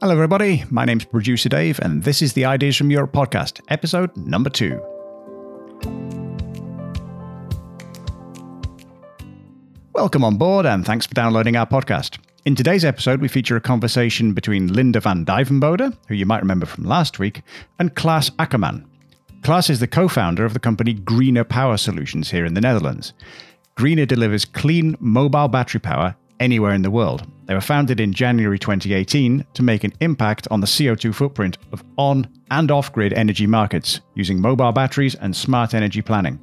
Hello, everybody. My name's producer Dave, and this is the Ideas from Europe podcast, episode number two. Welcome on board, and thanks for downloading our podcast. In today's episode, we feature a conversation between Linda van Dijvenbode, who you might remember from last week, and Klaas Akkerman. Klaas is the co founder of the company Greener Power Solutions here in the Netherlands. Greener delivers clean mobile battery power anywhere in the world. They were founded in January 2018 to make an impact on the CO2 footprint of on and off grid energy markets using mobile batteries and smart energy planning.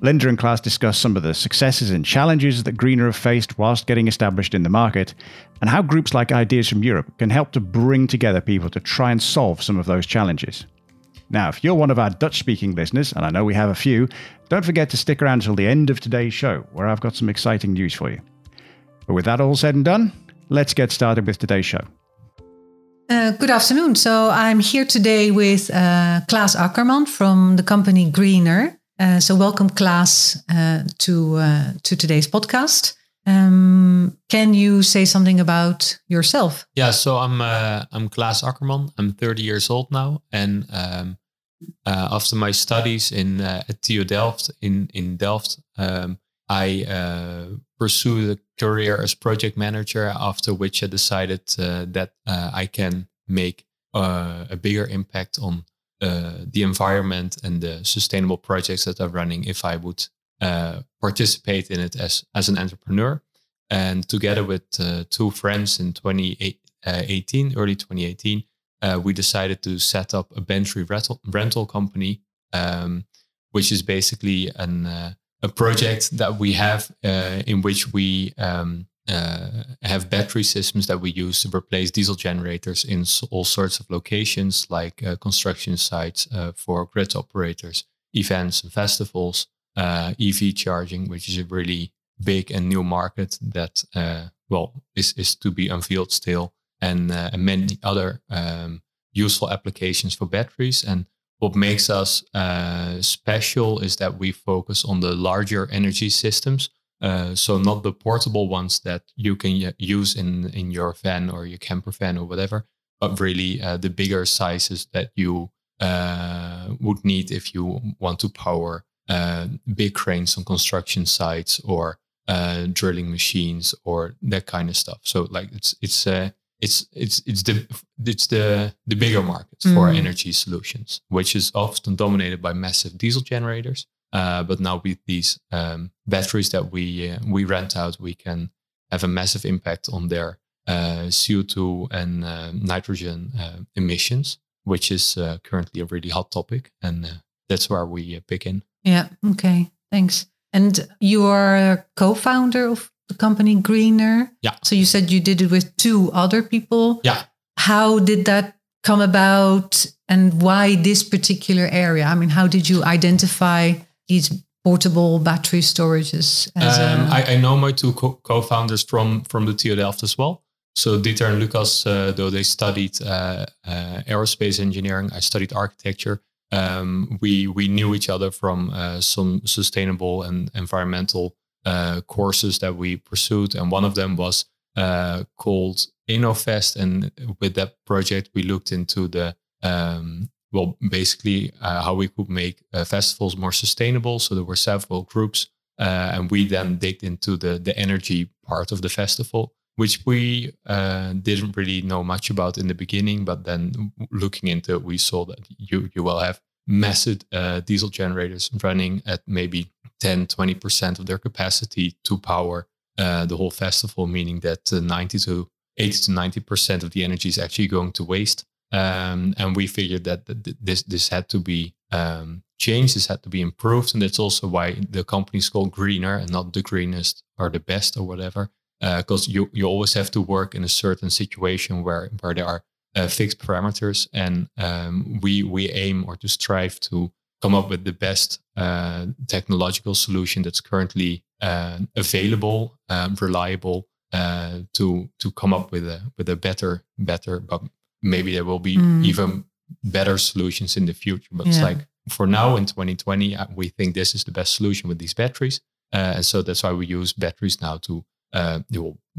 Linda and Klaas discuss some of the successes and challenges that Greener have faced whilst getting established in the market, and how groups like Ideas from Europe can help to bring together people to try and solve some of those challenges. Now, if you're one of our Dutch speaking listeners, and I know we have a few, don't forget to stick around until the end of today's show, where I've got some exciting news for you. But with that all said and done, let's get started with today's show. Uh, good afternoon. So I'm here today with uh, Klaas Akkerman from the company Greener. Uh, so welcome, Klaas, uh, to uh, to today's podcast. Um, can you say something about yourself? Yeah, so I'm uh, I'm Klaas Akkerman. I'm 30 years old now, and um, uh, after my studies in uh, at TU Delft in in Delft, um, I pursued a career as project manager. After which I decided that I can make a bigger impact on uh, the environment and the sustainable projects that are running if I would uh, participate in it as, as an entrepreneur. And together with uh, two friends in 2018, early 2018, uh, we decided to set up a battery rental, rental company, um, which is basically an, uh, a project that we have in which we um, uh, have battery systems that we use to replace diesel generators in all sorts of locations, like uh, construction sites uh, for grid operators, events and festivals, uh, EV charging, which is a really big and new market that, uh, well, is, is to be unveiled still, and, uh, and many other um, useful applications for batteries. And what makes us special is that we focus on the larger energy systems uh, so not the portable ones that you can use in in your van or your camper van or whatever, but really uh, the bigger sizes that you uh, would need if you want to power uh, big cranes on construction sites or uh, drilling machines or that kind of stuff. So like it's it's it's it's it's the it's the the bigger market for mm. energy solutions, which is often dominated by massive diesel generators. Uh, but now with these um, batteries that we uh, we rent out, we can have a massive impact on their uh, CO2 and uh, nitrogen uh, emissions, which is uh, currently a really hot topic, and that's where we begin. Yeah. Okay. Thanks. And you are a co-founder of the company Greener. Yeah. So you said you did it with two other people. Yeah. How did that come about, and why this particular area? I mean, how did you identify? these portable battery storages? Um, I, know my two co- founders from from the TU Delft as well. So Dieter and Lucas, uh, though they studied uh, uh, aerospace engineering, I studied architecture. Um, we we knew each other from uh, some sustainable and environmental uh, courses that we pursued, and one of them was uh, called InnoFest. And with that project, we looked into the um, well, basically uh, how we could make uh, festivals more sustainable. So there were several groups, uh, and we then digged into the the energy part of the festival, which we didn't really know much about in the beginning. But then looking into it, we saw that you you will have massive diesel generators running at maybe 10, 20% of their capacity to power uh, the whole festival, meaning that 90 to 80 to 90% of the energy is actually going to waste. Um, and we figured that this this had to be um, changed, this had to be improved, and that's also why the company is called Greener and not the greenest or the best or whatever. Because uh, you you always have to work in a certain situation where where there are uh, fixed parameters, and um, we we aim or to strive to come up with the best uh, technological solution that's currently uh, available, um, reliable, uh, to to come up with a with a better better but maybe there will be mm. even better solutions in the future. But yeah. it's like for now in 2020, uh, we think this is the best solution with these batteries. Uh, and so that's why we use batteries now to uh,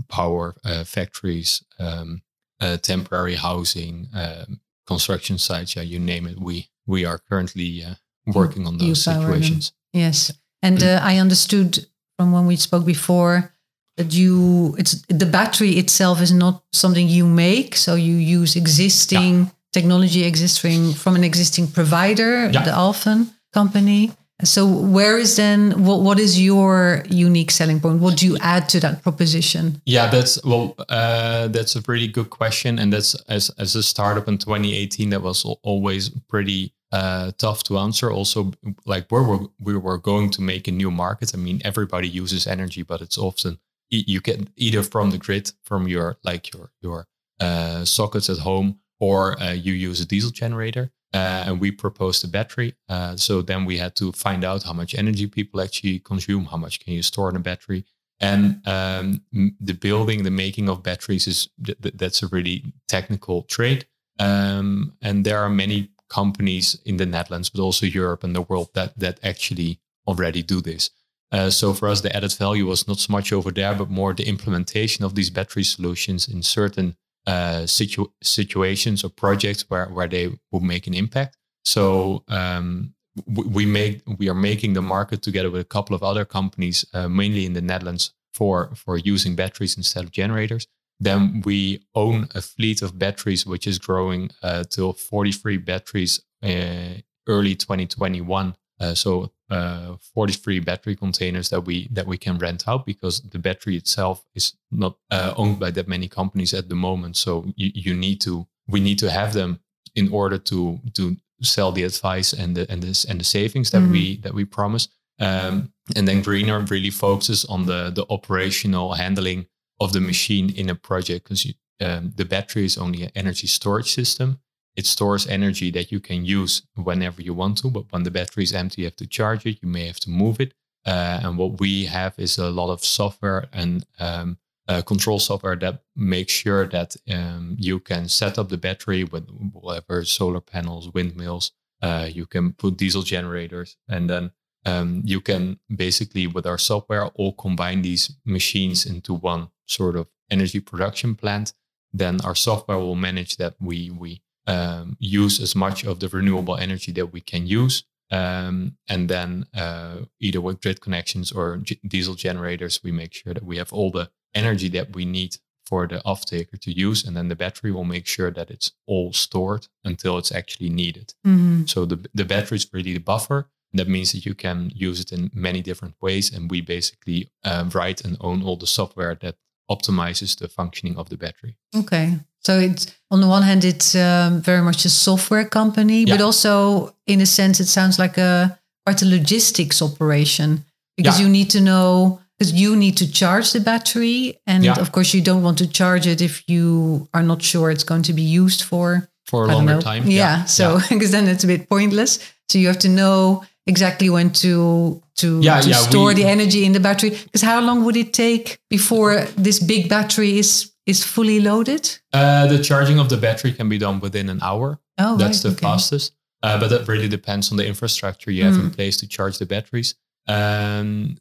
power uh, factories, um, uh, temporary housing, um, construction sites, yeah, you name it. We we are currently uh, working on those situations. Yes, and uh, I understood from when we spoke before that you it's the battery itself is not something you make, so you use existing yeah. technology existing from an existing provider, yeah. the Alfen company. So where is then what what is your unique selling point? What do you add to that proposition? Yeah, that's well, uh, that's a pretty good question, and that's as as a startup in 2018 that was always pretty uh, tough to answer. Also, like where we're, we were going to make a new market. I mean, everybody uses energy, but it's often you get either from the grid, from your like your your uh, sockets at home, or uh, you use a diesel generator. Uh, and we proposed a battery. Uh, so then we had to find out how much energy people actually consume, how much can you store in a battery, and um, the building, the making of batteries is th- that's a really technical trade. Um, and there are many companies in the Netherlands, but also Europe and the world that that actually already do this. Uh, so for us, the added value was not so much over there, but more the implementation of these battery solutions in certain uh, situ- situations or projects where where they will make an impact. So um, we make we are making the market together with a couple of other companies, uh, mainly in the Netherlands, for for using batteries instead of generators. Then we own a fleet of batteries, which is growing uh, to 43 batteries uh, early 2021. Uh, so uh, 43 battery containers that we that we can rent out because the battery itself is not uh, owned by that many companies at the moment. So you, you need to we need to have them in order to to sell the advice and the and this and the savings that mm-hmm. we that we promise. Um, and then Greener really focuses on the the operational handling of the machine in a project because um, the battery is only an energy storage system. It stores energy that you can use whenever you want to, but when the battery is empty, you have to charge it. You may have to move it. Uh, and what we have is a lot of software and um, uh, control software that makes sure that um, you can set up the battery with whatever solar panels, windmills. Uh, you can put diesel generators, and then um, you can basically, with our software, all combine these machines into one sort of energy production plant, then our software will manage that we we um, use as much of the renewable energy that we can use. Um, and then uh, either with grid connections or g- diesel generators, we make sure that we have all the energy that we need for the off taker to use. And then the battery will make sure that it's all stored until it's actually needed. Mm-hmm. So the, the battery is really the buffer. That means that you can use it in many different ways. And we basically uh, write and own all the software that optimizes the functioning of the battery. Okay. So it's on the one hand, it's um, very much a software company, yeah. but also in a sense, it sounds like a quite a logistics operation because yeah. you need to know because you need to charge the battery, and yeah. of course, you don't want to charge it if you are not sure it's going to be used for for a longer time. Yeah. So because then it's a bit pointless. So you have to know exactly when to to, yeah, to yeah, store we, the energy in the battery because how long would it take before this big battery is is fully loaded? Uh, the charging of the battery can be done within an hour. Oh that's right, the okay. fastest. Uh, but that really depends on the infrastructure you have mm. in place to charge the batteries. Um,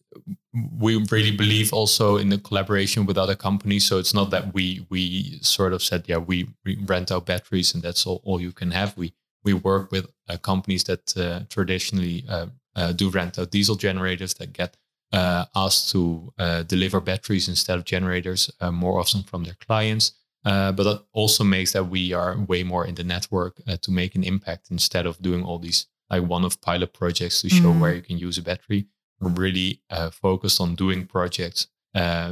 we really believe also in the collaboration with other companies. So it's not that we we sort of said yeah we, we rent out batteries and that's all, all you can have. We we work with uh, companies that uh, traditionally uh, uh, do rent out diesel generators that get uh, asked to uh, deliver batteries instead of generators more often from their clients. but that also makes that we are way more in the network to make an impact instead of doing all these like one-off pilot projects to show mm-hmm. where you can use a battery. We're really focused on doing projects,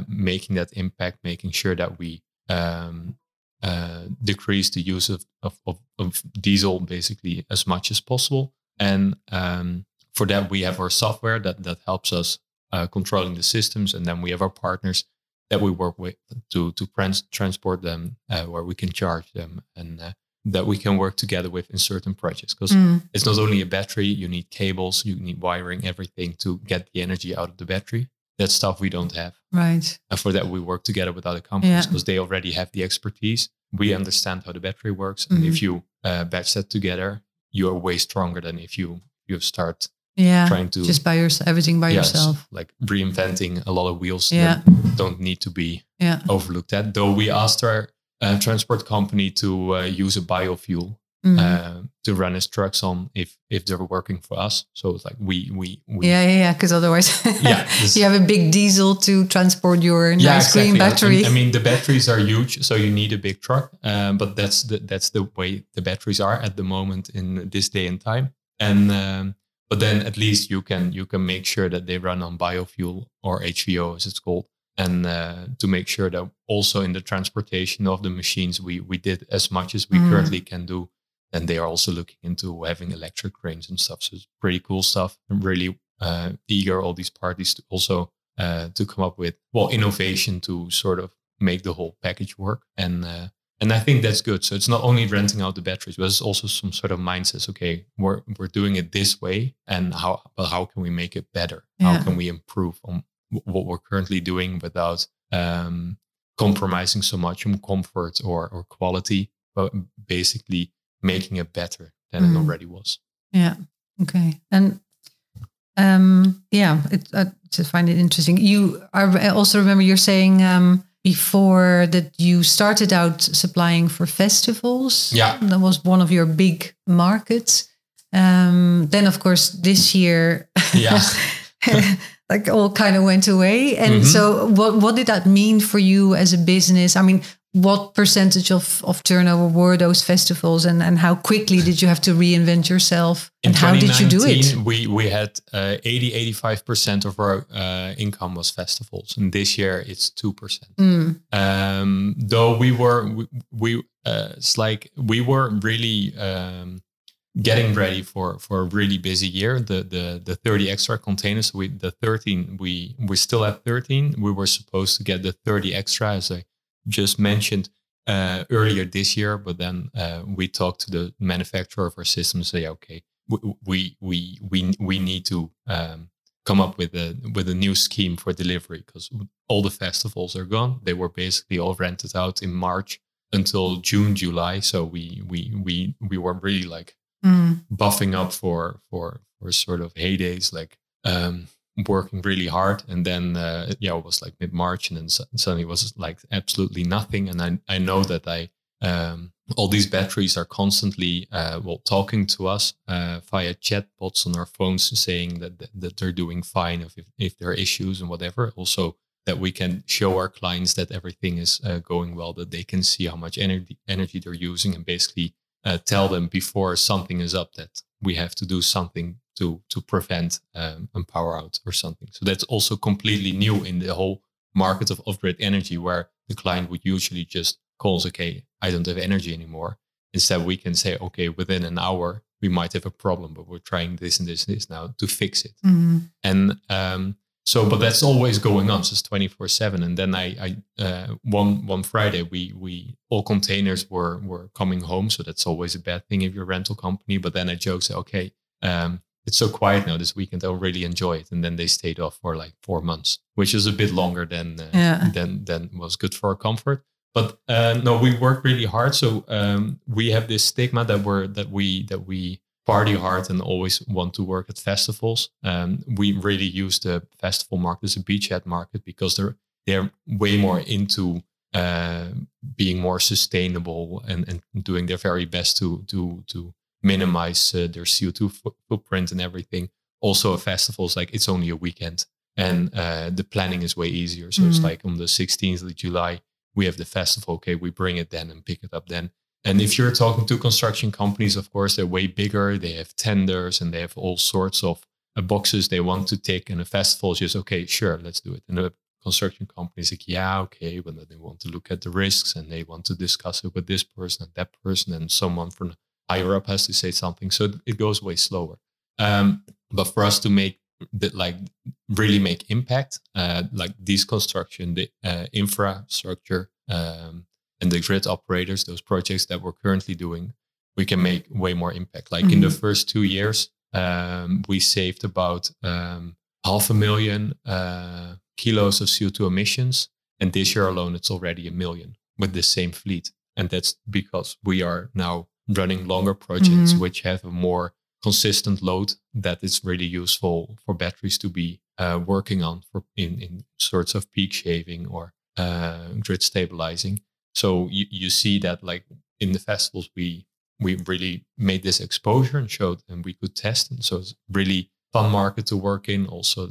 making that impact, making sure that we um, uh, decrease the use of, of, of, of, diesel basically as much as possible. And um, for that, we have our software that, that helps us uh, controlling the systems. And then we have our partners that we work with to, to trans- transport them uh, where we can charge them and uh, that we can work together with in certain projects. Because mm. it's not only a battery, you need cables, you need wiring, everything to get the energy out of the battery that stuff we don't have. Right. And for that, we work together with other companies because yeah. they already have the expertise. We understand how the battery works, and mm-hmm. if you uh, batch that together, you are way stronger than if you you start yeah trying to just by yourself everything by yes, yourself like reinventing a lot of wheels yeah. that don't need to be yeah. overlooked at though we asked our uh, transport company to uh, use a biofuel Mhm. uh, to run his trucks on if if they're working for us. So it's like we we we yeah, yeah, yeah. Because otherwise, Yeah, you have a big diesel to transport your nice yeah, exactly. green battery. and, I mean, the batteries are huge, so you need a big truck. Um, but that's the that's the way the batteries are at the moment in this day and time. And um, but then at least you can you can make sure that they run on biofuel or HVO as it's called, and uh, to make sure that also in the transportation of the machines we we did as much as we Mm. currently can do. And they are also looking into having electric cranes and stuff. So it's pretty cool stuff. I'm really uh, eager all these parties to also uh, to come up with well innovation to sort of make the whole package work and uh, and I think that's good. So it's not only renting out the batteries, but it's also some sort of mindset. Okay, we're we're doing it this way, and how but how can we make it better? Yeah. How can we improve on what we're currently doing without um, compromising so much on comfort or or quality, but basically making it better than it Mm. already was. Yeah. Okay. And um, yeah, it, I just find it interesting. You, I also remember you're saying um, before that you started out supplying for festivals. Yeah. that was one of your big markets. Um, then, of course, this year, Yeah. like all kind of went away. And Mhm. so, what what did that mean for you as a business? I mean, what percentage of, of turnover were those festivals, and, and how quickly did you have to reinvent yourself? In and how did you do it? 2019, We we had uh, 80 85% of our uh, income was festivals, and this year it's two percent. Mm, Um, though we were we, we uh, it's like we were really um, getting ready for for a really busy year. The the the 30 extra containers, we the 13 we we still have 13. We were supposed to get the 30 extra, as I just mentioned uh, earlier this year, but then uh, we talked to the manufacturer of our system, say, okay, we we we we, need to um, come up with a with a new scheme for delivery because all the festivals are gone. They were basically all rented out in March until June, July. So we we we we were really like mm, buffing up for for for sort of heydays, like um, working really hard. And then uh, yeah, it was like mid March, and then suddenly it was like absolutely nothing. And I I know that I um, all these batteries are constantly uh, well talking to us uh, via chatbots on our phones, saying that that, they're doing fine if, if if there are issues and whatever. Also that we can show our clients that everything is uh, going well, that they can see how much energy energy they're using, and basically uh, tell them before something is up that we have to do something to to prevent um, a power out or something. So that's also completely new in the whole market of off-grid energy, where the client would usually just calls, okay, I don't have energy anymore. Instead, we can say, okay, within an hour we might have a problem, but we're trying this and this and this now to fix it. mm, And um, so, but that's always going on. So it's twenty four seven. And then I, I uh, one one Friday we we all containers were were coming home. So that's always a bad thing if you're a rental company. But then I joked, say, okay, um, it's so quiet now this weekend. I'll really enjoy it. And then they stayed off for like four months, which is a bit longer than uh, Yeah. than than was good for our comfort. But uh, no, we work really hard. So um, we have this stigma that we're that we that we party hard and always want to work at festivals. Um, we really use the festival market as a beachhead market because they're they're way more into uh, being more sustainable and, and doing their very best to to to minimize uh, their CO two fo- footprint and everything. Also, a festival is like it's only a weekend and uh, the planning is way easier. So it's Mhm. like on the 16th of July we have the festival. Okay, we bring it then and pick it up then. And if you're talking to construction companies, of course, they're way bigger. They have tenders and they have all sorts of uh, boxes they want to tick. And a festival is just, okay, sure, let's do it. And the construction company is like, yeah, okay. But then they want to look at the risks and they want to discuss it with this person and that person. And someone from higher up has to say something. So it goes way slower. Um, but for us to make that like really make impact, uh, like these construction, the uh, infrastructure, um, and the grid operators, those projects that we're currently doing, we can make way more impact. Like in the Mhm. first two years, um, we saved about um, half a million uh, kilos of CO2 emissions. And this year alone, it's already a million with the same fleet. And that's because we are now running longer projects, Mhm. which have a more consistent load that is really useful for batteries to be uh, working on for in, in sorts of peak shaving or uh, grid stabilizing. so you, you see that like in the festivals we we really made this exposure and showed and we could test and so it's really fun market to work in also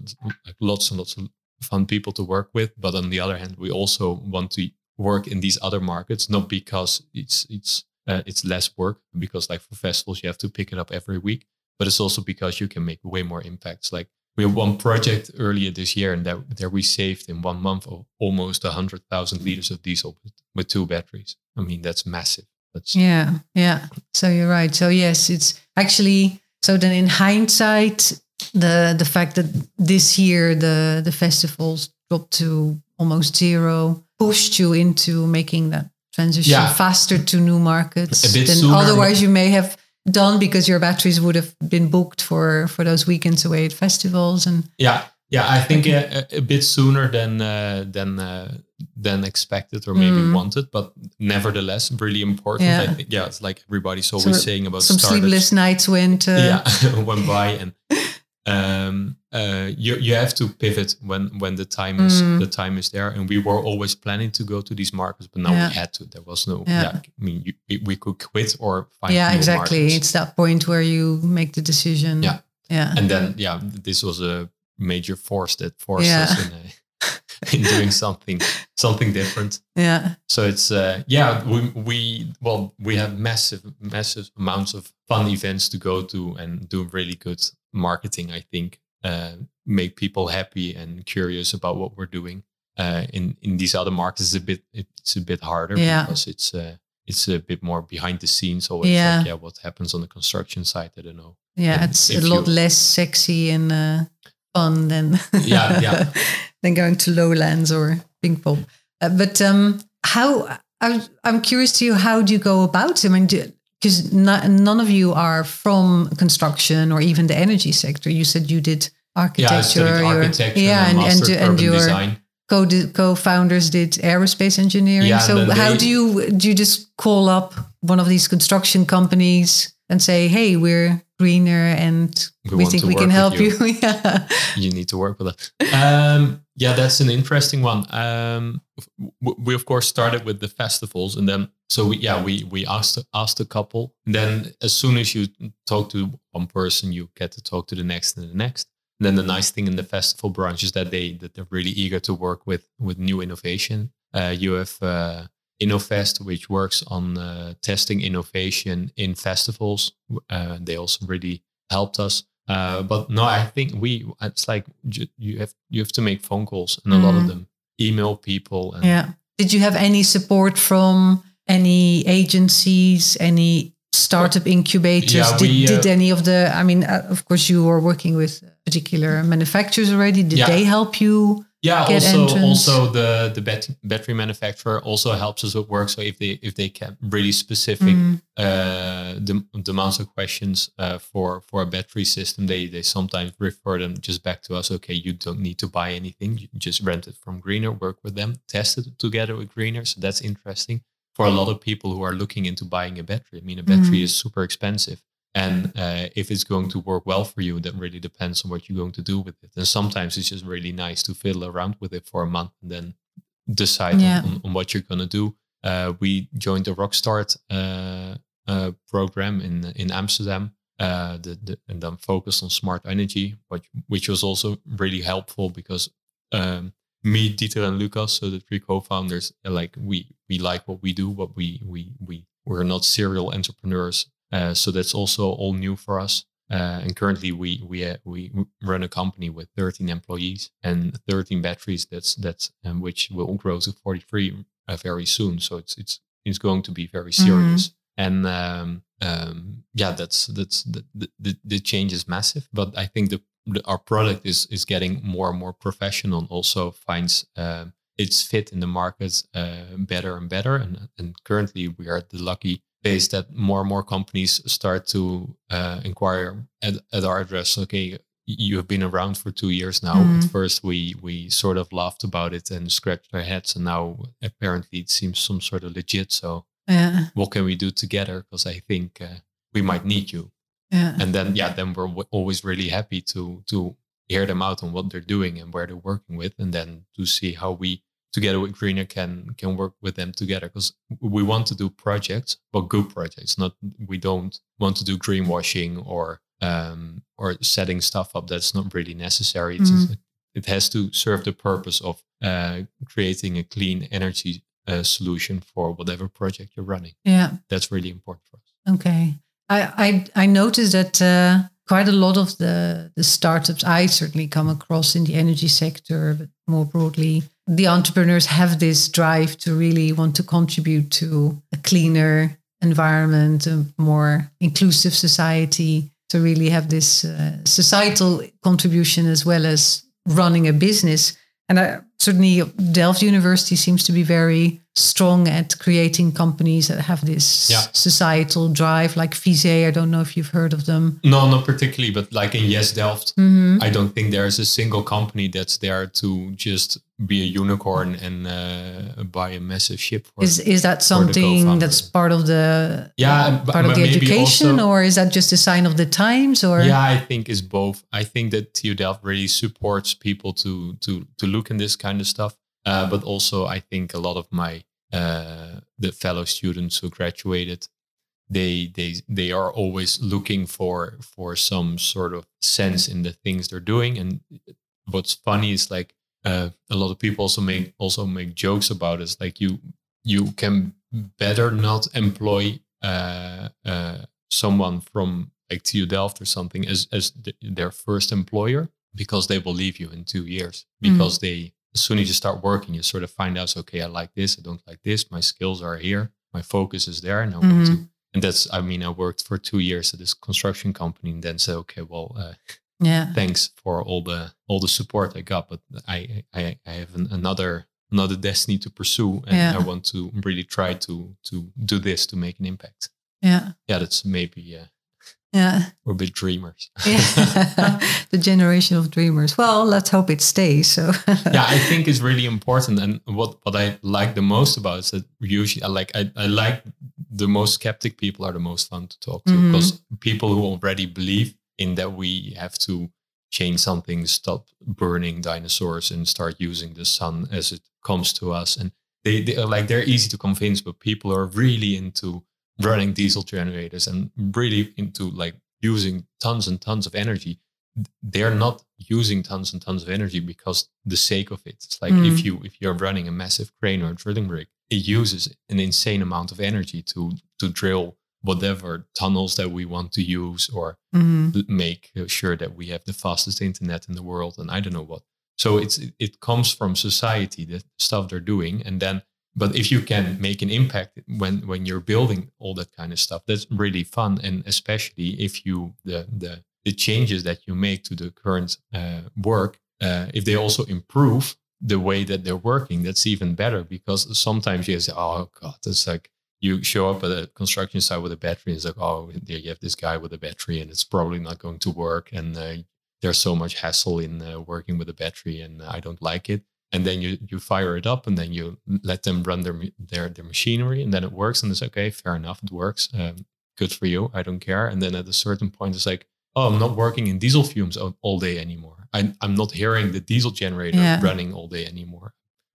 like lots and lots of fun people to work with but on the other hand we also want to work in these other markets not because it's it's uh, it's less work because like for festivals you have to pick it up every week but it's also because you can make way more impacts. Like we have one project earlier this year and that there we saved in one month of almost 100000 liters of diesel with, with two batteries. I mean that's massive. That's yeah yeah. So you're right. So yes it's actually so then in hindsight the the fact that this year the the festivals dropped to almost zero pushed you into making that transition yeah. faster to new markets than sooner. otherwise you may have done because your batteries would have been booked for for those weekends away at festivals and yeah yeah i think a, a, bit sooner than uh, than uh, than expected or maybe mm. wanted but nevertheless really important yeah, I think, yeah it's like everybody's always so saying about some startups. sleepless nights went uh, yeah went by and um, uh, you you have to pivot when when the time is mm. the time is there. And we were always planning to go to these markets, but now yeah. we had to. There was no. Yeah, yeah I mean, you, we could quit or find. Yeah, exactly. Markets. It's that point where you make the decision. Yeah, yeah. And then yeah, this was a major force that forced yeah. us in, a, in doing something something different. Yeah. So it's uh, yeah we we well we have massive massive amounts of fun events to go to and do really good marketing, I think, uh, make people happy and curious about what we're doing. Uh, in in these other markets, it's a bit it's a bit harder yeah. because it's uh, it's a bit more behind the scenes. Always yeah. like yeah, what happens on the construction site? I don't know. Yeah, and it's a lot less sexy and uh, fun than yeah yeah than going to lowlands or Pinkpop. Uh, but um, how I, I'm curious to you. How do you go about it? I mean, do, because none of you are from construction or even the energy sector. You said you did architecture. Yeah, architecture. Yeah, and, and, and, and your design. co co-founders did aerospace engineering. Yeah, so how they, do you do you just call up one of these construction companies and say, "Hey, we're greener and we, we think we can help you. you. yeah. You need to work with us. Um, yeah, that's an interesting one. Um, we of course started with the festivals, and then so we, yeah, we we asked asked a couple. And then as soon as you talk to one person, you get to talk to the next and the next. And then the nice thing in the festival branch is that they that they're really eager to work with with new innovation. Uh, you have uh, InnoFest, which works on uh, testing innovation in festivals. Uh, they also really helped us. Uh, but no, I think we it's like you have you have to make phone calls and a mm. lot of mm. them email people. And yeah. Did you have any support from any agencies, any startup incubators? Yeah, did, we, uh, did any of the? I mean, uh, of course, you were working with particular manufacturers already. Did yeah. they help you? Yeah also entrance. also the the bat- battery manufacturer also helps us with work so if they if they can really specific mm. uh the demands of questions uh, for for a battery system they they sometimes refer them just back to us okay you don't need to buy anything you just rent it from greener work with them test it together with greener so that's interesting for a lot of people who are looking into buying a battery i mean a battery mm. is super expensive and uh, if it's going to work well for you, that really depends on what you're going to do with it. And sometimes it's just really nice to fiddle around with it for a month and then decide yeah. on, on, what you're going to do. Uh, we joined the Rockstart uh, uh, program in in Amsterdam, uh, the, the, and then focused on smart energy, which, which was also really helpful because um, me, Dieter, and Lucas, so the three co-founders, like we we like what we do, but we we we we're not serial entrepreneurs uh, so that's also all new for us. Uh, and currently, we we uh, we run a company with 13 employees and 13 batteries. That's that's um, which will grow to 43 uh, very soon. So it's it's it's going to be very mm-hmm. serious. Mm-hmm. And um, um, yeah, that's that's the, the the change is massive. But I think the, the our product is is getting more and more professional. And also finds uh, its fit in the market uh, better and better. And and currently, we are the lucky base that more and more companies start to uh, inquire at, at our address. Okay, you have been around for two years now. Mm. At first, we we sort of laughed about it and scratched our heads, and now apparently it seems some sort of legit. So, yeah. what can we do together? Because I think uh, we might need you. Yeah. And then, yeah, then we're w- always really happy to to hear them out on what they're doing and where they're working with, and then to see how we together with Greener can can work with them together because we want to do projects, but good projects. Not we don't want to do greenwashing or um, or setting stuff up that's not really necessary. It's, Mhm. It has to serve the purpose of uh, creating a clean energy uh, solution for whatever project you're running. Yeah. That's really important for us. Okay. I I, I noticed that uh, quite a lot of the the startups I certainly come across in the energy sector, but more broadly, the entrepreneurs have this drive to really want to contribute to a cleaner environment, a more inclusive society, to really have this uh, societal contribution as well as running a business. And I, certainly, Delft University seems to be very strong at creating companies that have this Yeah. societal drive, like Visé. I don't know if you've heard of them. No, not particularly, but like in Yes Delft, Mhm. I don't think there is a single company that's there to just be a unicorn and uh, buy a massive ship. For Is is that something that's part of the Yeah, uh, but- part of but the education, also- or is that just a sign of the times? Or yeah, I think it's both. I think that TU Delft really supports people to to to look in this kind of stuff, uh, but also I think a lot of my uh, the fellow students who graduated, they they they are always looking for for some sort of sense in the things they're doing. And what's funny is like uh, a lot of people also make also make jokes about it. Like you you can better not employ uh, uh, someone from like TU Delft or something as as th- their first employer because they will leave you in two years because they as soon as you start working you sort of find out okay I like this I don't like this my skills are here my focus is there and I want to and that's I mean I worked for two years at this construction company and then said okay well uh, yeah, thanks for all the all the support I got, but I I, I have an, another another destiny to pursue, and Yeah. I want to really try to to do this to make an impact. yeah, Yeah, that's maybe uh, yeah. we're a bit dreamers. yeah. the generation of dreamers. Well, let's hope it stays. So yeah, I think it's really important. And what what I like the most about is that usually I like I, I like the most skeptic people are the most fun to talk to Mhm. because people who already believe in that we have to change something, stop burning dinosaurs, and start using the sun as it comes to us. And they, they are like they're easy to convince, but people are really into running diesel generators and really into like using tons and tons of energy they're not using tons and tons of energy because the sake of it. It's like if Mm. you if you're running a massive crane or a drilling rig, it uses an insane amount of energy to to drill whatever tunnels that we want to use or Mhm. make sure that we have the fastest internet in the world and I don't know what. So it's it, it comes from society the stuff they're doing and then but if you can make an impact when when you're building all that kind of stuff that's really fun. And especially if you the the the changes that you make to the current uh, work uh, if they also improve the way that they're working that's even better. Because sometimes you say oh god it's like you show up at a construction site with a battery and it's like oh there you have this guy with a battery and it's probably not going to work. And uh, there's so much hassle in uh, working with a battery and i don't like it and then you you fire it up and then you let them run their their their machinery and then it works and it's okay fair enough it works um, good for you i don't care. And then at a certain point it's like oh i'm not working in diesel fumes all, day anymore. I, i'm not hearing the diesel generator Yeah. running all day anymore.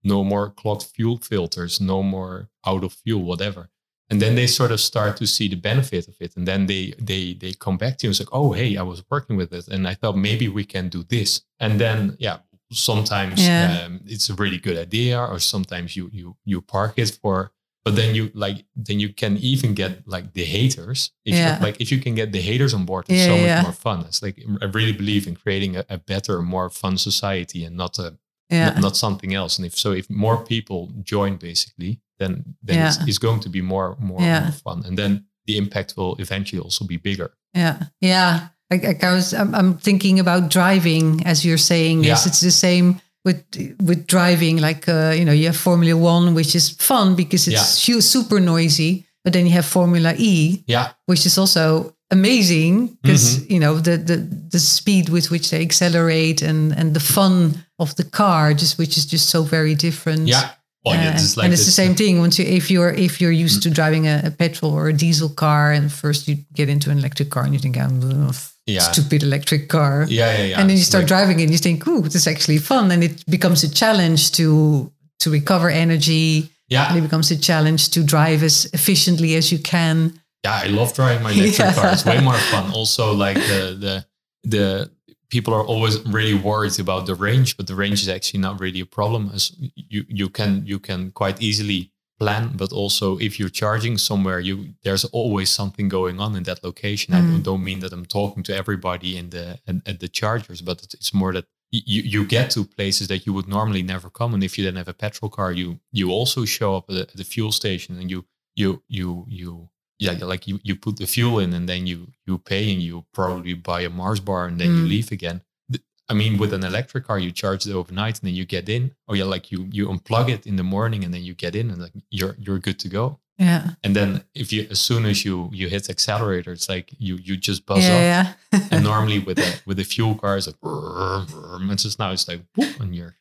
No more clogged fuel filters no more out of fuel whatever. And then they sort of start to see the benefit of it and then they they they come back to you and say oh hey i was working with it and i thought maybe we can do this. And then yeah sometimes Yeah. um, it's a really good idea or sometimes you you you park it for but then you like then you can even get like the haters if Yeah. you, like if you can get the haters on board it's Yeah, so much more fun it's like i really believe in creating a, a better more fun society and not a yeah, not, not something else. And if so, if more people join, basically, then then it's, it's going to be more more, more fun, and then the impact will eventually also be bigger. yeah, yeah. Like, like I was, I'm, I'm thinking about driving as you're saying this. Yeah. It's the same with with driving. Like uh, you know, you have Formula One, which is fun because it's su- super noisy. But then you have Formula E, Yeah, which is also amazing because Mm-hmm. you know the, the the speed with which they accelerate and and the fun of the car just which is just so very different yeah. Well, yeah, Uh, it's like and it's the same thing once you if you're if you're used to driving a, a petrol or a diesel car and first you get into an electric car and you think I'm Yeah. stupid electric car Yeah, yeah, yeah. and then you start like- driving it and you think ooh this is actually fun and it becomes a challenge to to recover energy. Yeah. It becomes a challenge to drive as efficiently as you can. Yeah, I love driving my electric yeah. car. It's way more fun. Also, like the the the people are always really worried about the range, but the range is actually not really a problem. As you you can you can quite easily plan, but also if you're charging somewhere, you there's always something going on in that location. Mm. I don't, don't, mean that I'm talking to everybody in the at the chargers, but it's more that you, you get to places that you would normally never come. And if you then have a petrol car, you you also show up at the, at the fuel station and you you you you yeah like you you put the fuel in and then you you pay and you probably buy a Mars bar and then mm. you leave again. I mean, with an electric car, you charge it overnight and then you get in, or yeah, like you you unplug it in the morning and then you get in and like you're you're good to go. Yeah. And then if you as soon as you you hit the accelerator, it's like you you just buzz yeah, up. Yeah. and normally with a with a fuel car, it's like and just now it's like whoop, and you're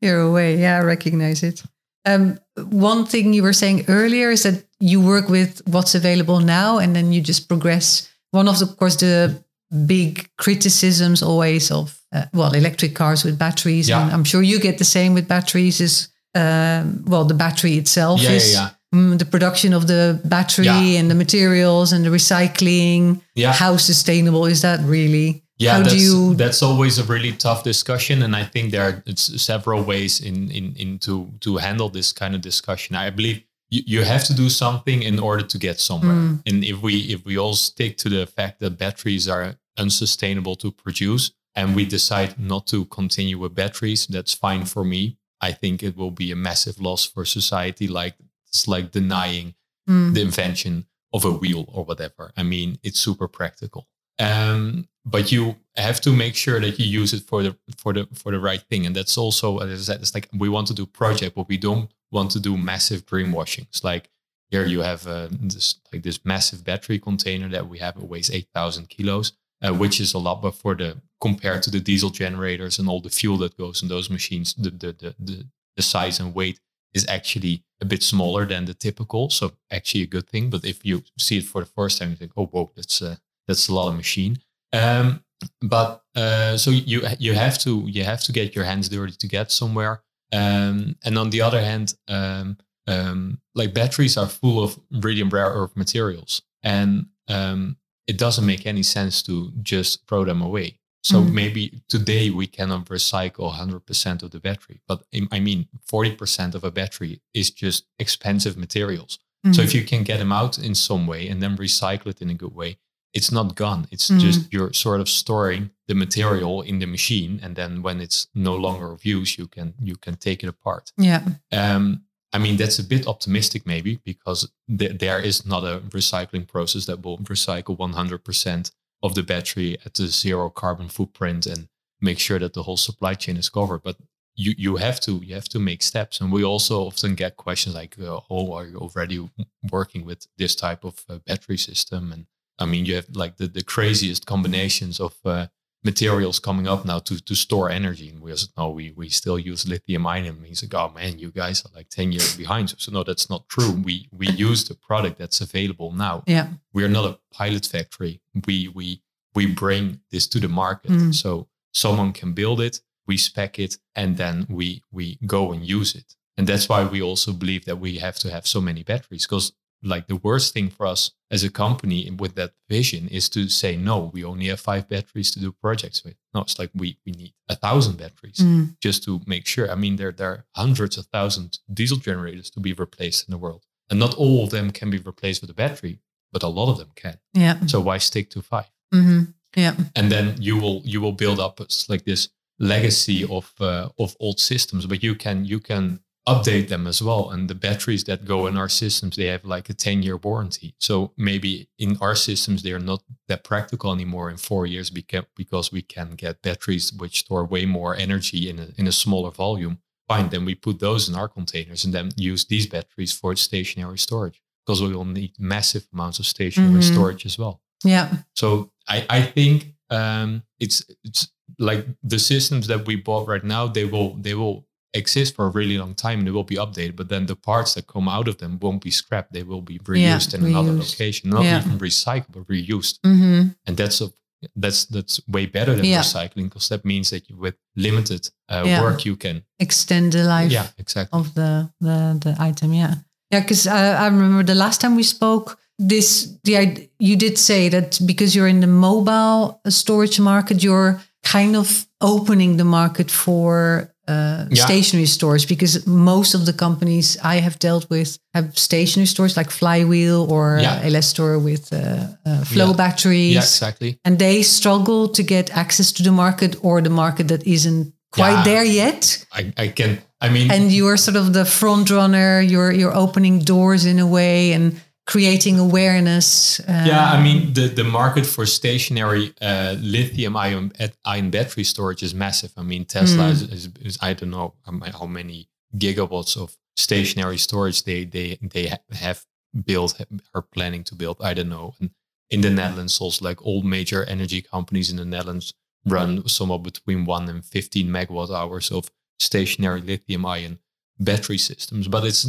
you're away. Yeah, I recognize it. Um, one thing you were saying earlier is that you work with what's available now, and then you just progress. One of, the, of course, the big criticisms always of uh, well, electric cars with batteries, yeah. and I'm sure you get the same with batteries. Is um, well, the battery itself yeah, is yeah, mm, the production of the battery and the materials and the recycling. Yeah. How sustainable is that really? Yeah, How that's, do you... that's always a really tough discussion, and I think there are several ways in in, in to to handle this kind of discussion. I believe you, you have to do something in order to get somewhere, mm. and if we if we all stick to the fact that batteries are unsustainable to produce, and we decide not to continue with batteries, that's fine for me. I think it will be a massive loss for society. Like it's like denying mm. the invention of a wheel or whatever. I mean, it's super practical. Um, but you have to make sure that you use it for the for the for the right thing. And that's also as I said, it's like we want to do project, but we don't want to do massive greenwashing. It's like here you have uh, this like this massive battery container that we have. It weighs eight thousand kilos uh, which is a lot, but for the compared to the diesel generators and all the fuel that goes in those machines, the the the the, the size and weight is actually a bit smaller than the typical. So actually a good thing. But if you see it for the first time, you think, oh, whoa, that's uh, that's a lot of machine. Um, but uh, so you you have to you have to get your hands dirty to get somewhere. Um, and on the other hand, um, um, like batteries are full of really rare earth materials, and um, it doesn't make any sense to just throw them away. So mm. maybe today we cannot recycle 100% of the battery, but I mean, 40% of a battery is just expensive materials. Mm. So if you can get them out in some way and then recycle it in a good way, it's not gone. It's mm. just you're sort of storing the material in the machine, and then when it's no longer of use, you can you can take it apart. Yeah. Um, I mean, that's a bit optimistic, maybe, because th- there is not a recycling process that will recycle 100% of the battery at the zero carbon footprint and make sure that the whole supply chain is covered. But you, you have to you have to make steps, and we also often get questions like, uh, "Oh, are you already working with this type of uh, battery system?" And I mean, you have like the, the craziest combinations of uh, materials coming up now to, to store energy. And we said, no, we, we still use lithium ion. And he's like, oh man, you guys are like 10 years behind. So no, that's not true. We we use the product that's available now. Yeah. We are not a pilot factory. We we we bring this to the market. Mm. So someone can build it, we spec it, and then we we go and use it. And that's why we also believe that we have to have so many batteries because like the worst thing for us as a company with that vision is to say no we only have five batteries to do projects with. No it's like we we need a thousand batteries mm. just to make sure. I mean there, there are hundreds of thousands diesel generators to be replaced in the world. And not all of them can be replaced with a battery but a lot of them can. Yeah. So why stick to 5 mm-hmm. yeah. And then you will you will build up like this legacy of uh, of old systems but you can you can update them as well. And the batteries that go in our systems, they have like a 10 year warranty. So maybe in our systems, they are not that practical anymore in four years because we can get batteries which store way more energy in a, in a smaller volume. Fine, then we put those in our containers and then use these batteries for stationary storage because we will need massive amounts of stationary mm-hmm. storage as well. Yeah. So I, I think um, it's it's like the systems that we bought right now, they will they will exist for a really long time and they will be updated but then the parts that come out of them won't be scrapped they will be reused yeah, in reused. another location not yeah. even recycled but reused mm-hmm. and that's a that's that's way better than Yeah. recycling because that means that you, with limited uh, work you can Extend the life yeah exactly of the the, the item. Yeah, yeah. Because I, I remember the last time we spoke, this the you did say that because you're in the mobile storage market, you're kind of opening the market for. Uh, Yeah. Stationary stores because most of the companies I have dealt with have stationary stores like Flywheel or Yeah. uh, Elestor with uh, uh, flow Yeah. batteries, yeah exactly and they struggle to get access to the market or the market that isn't quite Yeah. there yet I, I can I mean and you are sort of the front runner you're you're opening doors in a way and creating awareness uh, yeah, I mean the, the market for stationary uh, lithium ion ion battery storage is massive. I mean Tesla Mm. is, is, is I don't know how many gigawatts of stationary storage they they they have built are planning to build. I don't know. And in the Netherlands, also like all major energy companies in the Netherlands run somewhere between one and fifteen megawatt hours of stationary lithium ion battery systems. But it's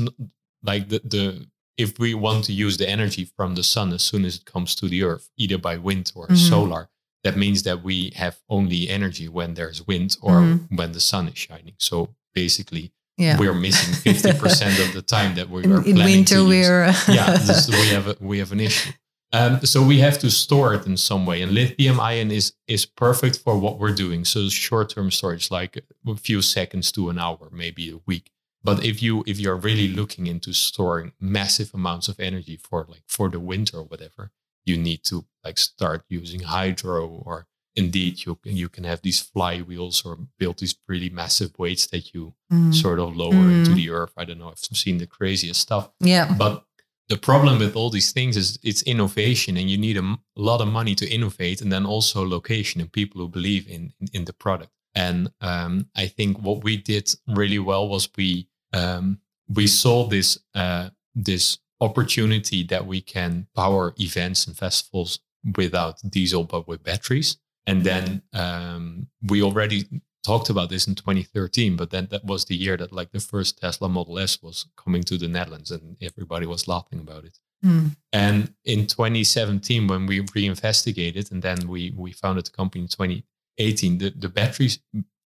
like the the if we want to use the energy from the sun as soon as it comes to the earth, either by wind or Mhm. solar, that means that we have only energy when there's wind or Mhm. when the sun is shining. So basically, yeah we're missing 50% of the time that we in, are in planning winter to use. we're yeah, this, we have a, we have an issue. Um, so we have to store it in some way, and lithium ion is is perfect for what we're doing. So short term storage, like a few seconds to an hour, maybe a week. But if you if you're really looking into storing massive amounts of energy for like for the winter or whatever, you need to like start using hydro or indeed you you can have these flywheels or build these really massive weights that you Mm. sort of lower into Mm. the earth. I don't know. I've seen the craziest stuff. yeah But the problem with all these things is it's innovation and you need a, m- a lot of money to innovate and then also location and people who believe in, in, in the product. And um, I think what we did really well was we um, we saw this uh, this opportunity that we can power events and festivals without diesel but with batteries. And then um, we already talked about this in 2013, but then that was the year that like the first Tesla Model S was coming to the Netherlands and everybody was laughing about it. Mm. And in 2017, when we reinvestigated and then we we founded the company in 2018, the, the batteries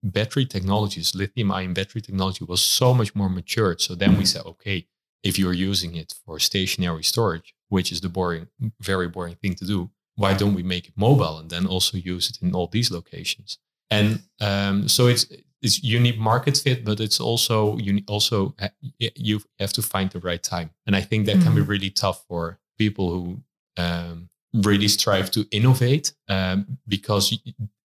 battery technologies, lithium ion battery technology was so much more matured. So then we said, okay, if you're using it for stationary storage, which is the boring, very boring thing to do, why don't we make it mobile and then also use it in all these locations? And um, so it's it's you need market fit, but it's also you also you have to find the right time. And I think that can be Mhm. really tough for people who um, really strive to innovate um, because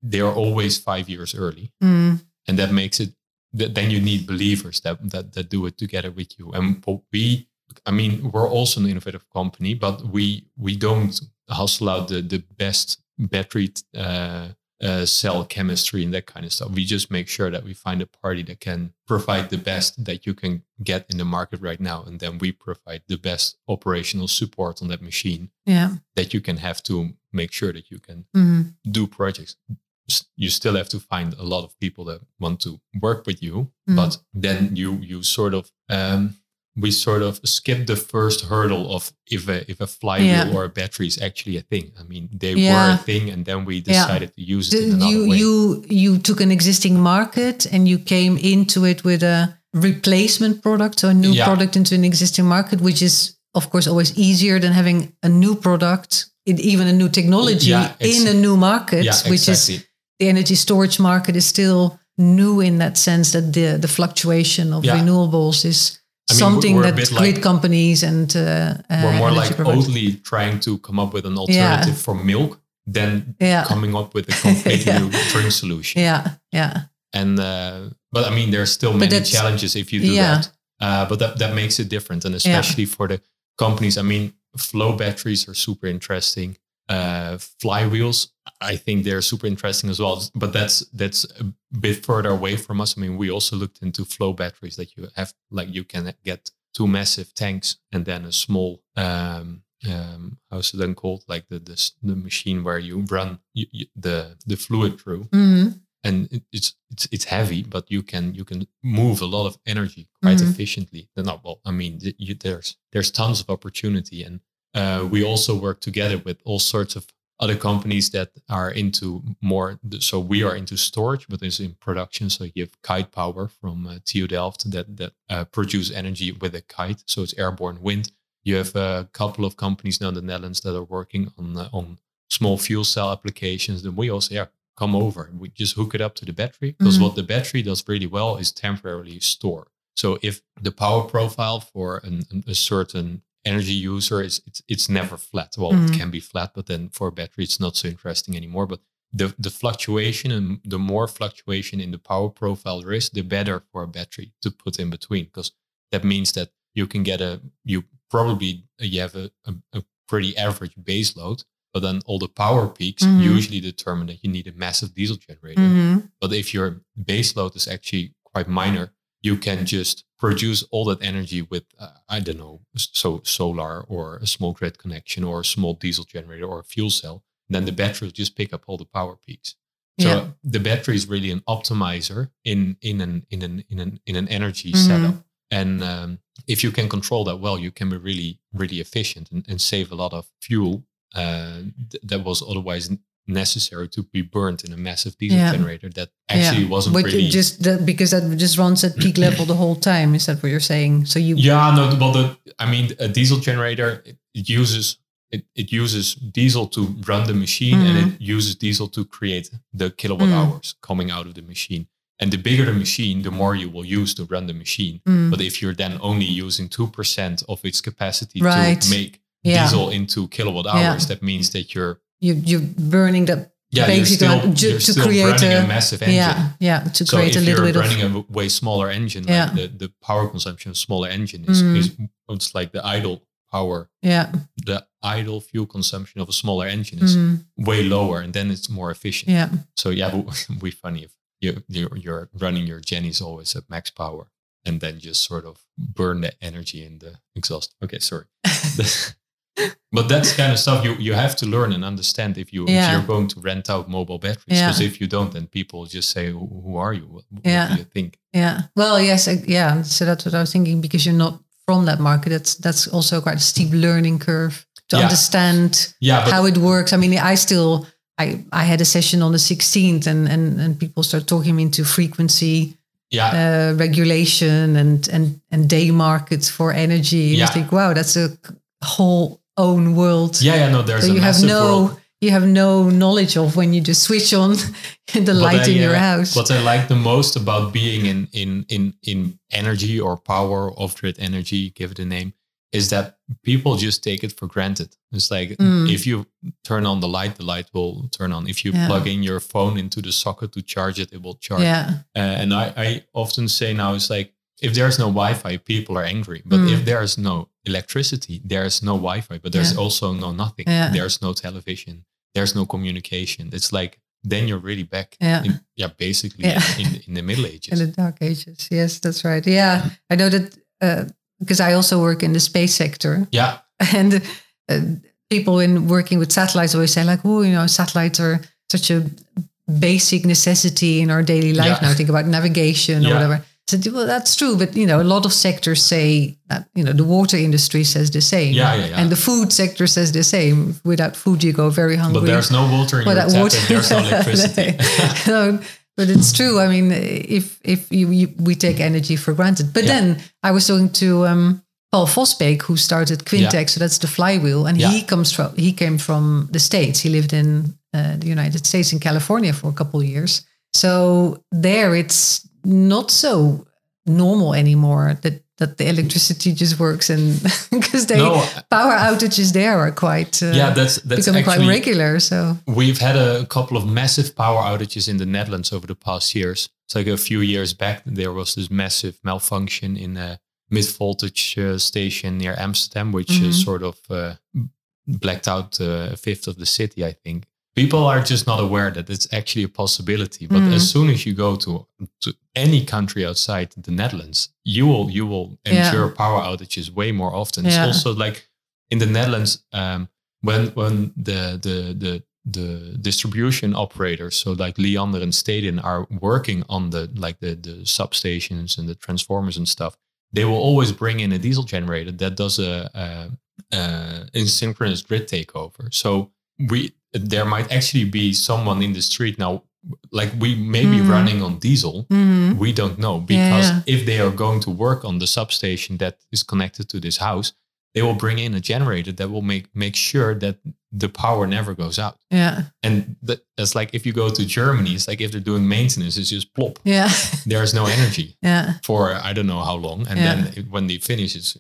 they are always five years early, Mm. and that makes it. That then you need believers that that that do it together with you. And what we, I mean, we're also an innovative company, but we we don't hustle out the the best battery uh, uh, cell chemistry and that kind of stuff. We just make sure that we find a party that can provide the best that you can get in the market right now, and then we provide the best operational support on that machine yeah that you can have to make sure that you can Mm. do projects. You still have to find a lot of people that want to work with you, Mhm. but then you you sort of um, we sort of skip the first hurdle of if a if a flywheel Yeah. or a battery is actually a thing. I mean, they Yeah. were a thing, and then we Yeah. decided to use it in another you way. you you took an existing market and you came into it with a replacement product or a new Yeah. product into an existing market which is of course always easier than having a new product even a new technology Yeah, in a new market yeah, which is the energy storage market is still new in that sense that the the fluctuation of Yeah. renewables is I mean, something we're that grid like- companies and uh, uh, we're more like providers- Oatly trying to come up with an alternative for milk than yeah coming up with a completely Yeah. new drink solution. yeah yeah And uh, but I mean, there's still many challenges if you do yeah. that. Uh, but that that makes it different, and especially for the companies. I mean, flow batteries are super interesting. Uh, flywheels, I think they're super interesting as well. But that's that's a bit further away from us. I mean, we also looked into flow batteries that you have, like you can get two massive tanks and then a small. Um, um, how's it then called? Like the the, the machine where you run y y the the fluid through Mhm. and it, it's it's it's heavy, but you can you can move a lot of energy quite Mhm. efficiently. Then, well, I mean, you, there's there's tons of opportunity, and uh, we also work together with all sorts of other companies that are into more. So we are into storage, but it's in production. So you have kite power from uh, TU Delft that that uh, produce energy with a kite. So it's airborne wind. You have a couple of companies now in the Netherlands that are working on uh, on small fuel cell applications. Then we also yeah come over. We just hook it up to the battery because Mhm. what the battery does really well is temporarily store. So if the power profile for an- a certain energy user is it's, it's never flat. Well, Mhm. it can be flat, but then for a battery, it's not so interesting anymore. But the the fluctuation and the more fluctuation in the power profile there is, the better for a battery to put in between because that means that you can get a you probably you have a, a, a pretty average base load, but then all the power peaks Mhm. usually determine that you need a massive diesel generator. Mhm. But if your base load is actually quite minor, you can just produce all that energy with, uh, I don't know, so solar or a small grid connection or a small diesel generator or a fuel cell. Then the battery will just pick up all the power peaks. So Yeah. the battery is really an optimizer in in an in an in an in an energy Mhm. setup. And um, if you can control that well, you can be really really efficient and, and save a lot of fuel uh, th- that was otherwise necessary to be burned in a massive diesel Yeah. generator that actually yeah. wasn't but really. it just that, because that just runs at peak level the whole time. Is that what you're saying? So you yeah, no, well, the, I mean, a diesel generator it, it uses it, it uses diesel to run the machine, and it uses diesel to create the kilowatt Mm. hours coming out of the machine. And the bigger the machine, the more you will use to run the machine. Mm. But if you're then only using two percent of its capacity Right. to make Yeah. diesel into kilowatt Yeah. hours, that means that you're you you're burning that yeah you're basically still, ju- you're to still create a, a- massive engine. yeah yeah to So create if a little you're bit of running a way smaller engine, Yeah. like the, the power consumption of smaller engine is, Mhm. is it's like the idle power, yeah the idle fuel consumption of a smaller engine is Mhm. way lower, and then it's more efficient. yeah So yeah, but we funny if you you're, you're running your Jennies always at max power, and then just sort of burn the energy in the exhaust. Okay, sorry. but that's kind of stuff you, you have to learn and understand if you Yeah. if you're going to rent out mobile batteries. Yeah. Because if you don't, then people just say, "Who are you? What, what Yeah. do you think?" Yeah. Well, yes, I- yeah. So that's what I was thinking because you're not from that market. That's that's also quite a steep learning curve to Yeah. understand Yeah, how it works. I mean, I still I I had a session on the 16th, and and and people start talking me into frequency yeah, uh, regulation and and and day markets for energy. And Yeah. I think, wow, that's a whole own world. yeah, yeah. No, there's a you have no world. you have no knowledge of when you just switch on the light I, in your uh, house. What I like the most about being in in in in energy or power off grid energy, give it a name, is that people just take it for granted. It's like Mm. if you turn on the light, the light will turn on. If you Yeah. plug in your phone into the socket to charge it, it will charge. yeah. Uh, and I, I often say now it's like if there's no Wi-Fi, people are angry. But Mm. if there's no electricity, there's no Wi-Fi. But there's Yeah. also no nothing. Yeah. There's no television. There's no communication. It's like then you're really back. Yeah. In, yeah, basically Yeah. In, in the Middle Ages. In the dark ages. Yes, that's right. Yeah, I know that uh, because I also work in the space sector, yeah, and uh, people in working with satellites always say like, "Oh, you know, satellites are such a basic necessity in our daily life Yeah. now. Think about navigation or whatever." So well, that's true, but you know, a lot of sectors say that. You know, the water industry says the same, Yeah, yeah, yeah. and the food sector says the same. Without food, you go very hungry. but there's no water in Well, your tap water- there's no electricity. no, but it's true. I mean, if if you, you we take energy for granted, but Yeah. then I was talking to um, Paul Vosbeek, who started Quintex, Yeah. so that's the flywheel, and he comes from he came from the states. He lived in uh, the United States in California for a couple of years. So there, it's not so normal anymore that that the electricity just works and because they No. power outages there are quite uh, yeah, that's that's becoming actually quite regular. So We've had a couple of massive power outages in the Netherlands over the past years. It's like a few years back, there was this massive malfunction in a mid voltage uh, station near Amsterdam, which Mhm. uh, sort of uh, blacked out uh, a fifth of the city, I think. People are just not aware that it's actually a possibility. But Mhm. as soon as you go to, to any country outside the Netherlands, you will you will Yeah. endure power outages way more often. Yeah. It's also like in the Netherlands, um, when when the the the the distribution operators, so like Liander and Stedin, are working on the like the the substations and the transformers and stuff, they will always bring in a diesel generator that does a, a, a asynchronous grid takeover. So we there might actually be someone in the street now like we may be Mhm. running on diesel Mhm. we don't know because Yeah. if they are going to work on the substation that is connected to this house they will bring in a generator that will make make sure that the power never goes out Yeah. and that, that's like if you go to germany it's like if they're doing maintenance it's just plop Yeah. there's no energy yeah. for i don't know how long and Yeah. then it- when they finish it's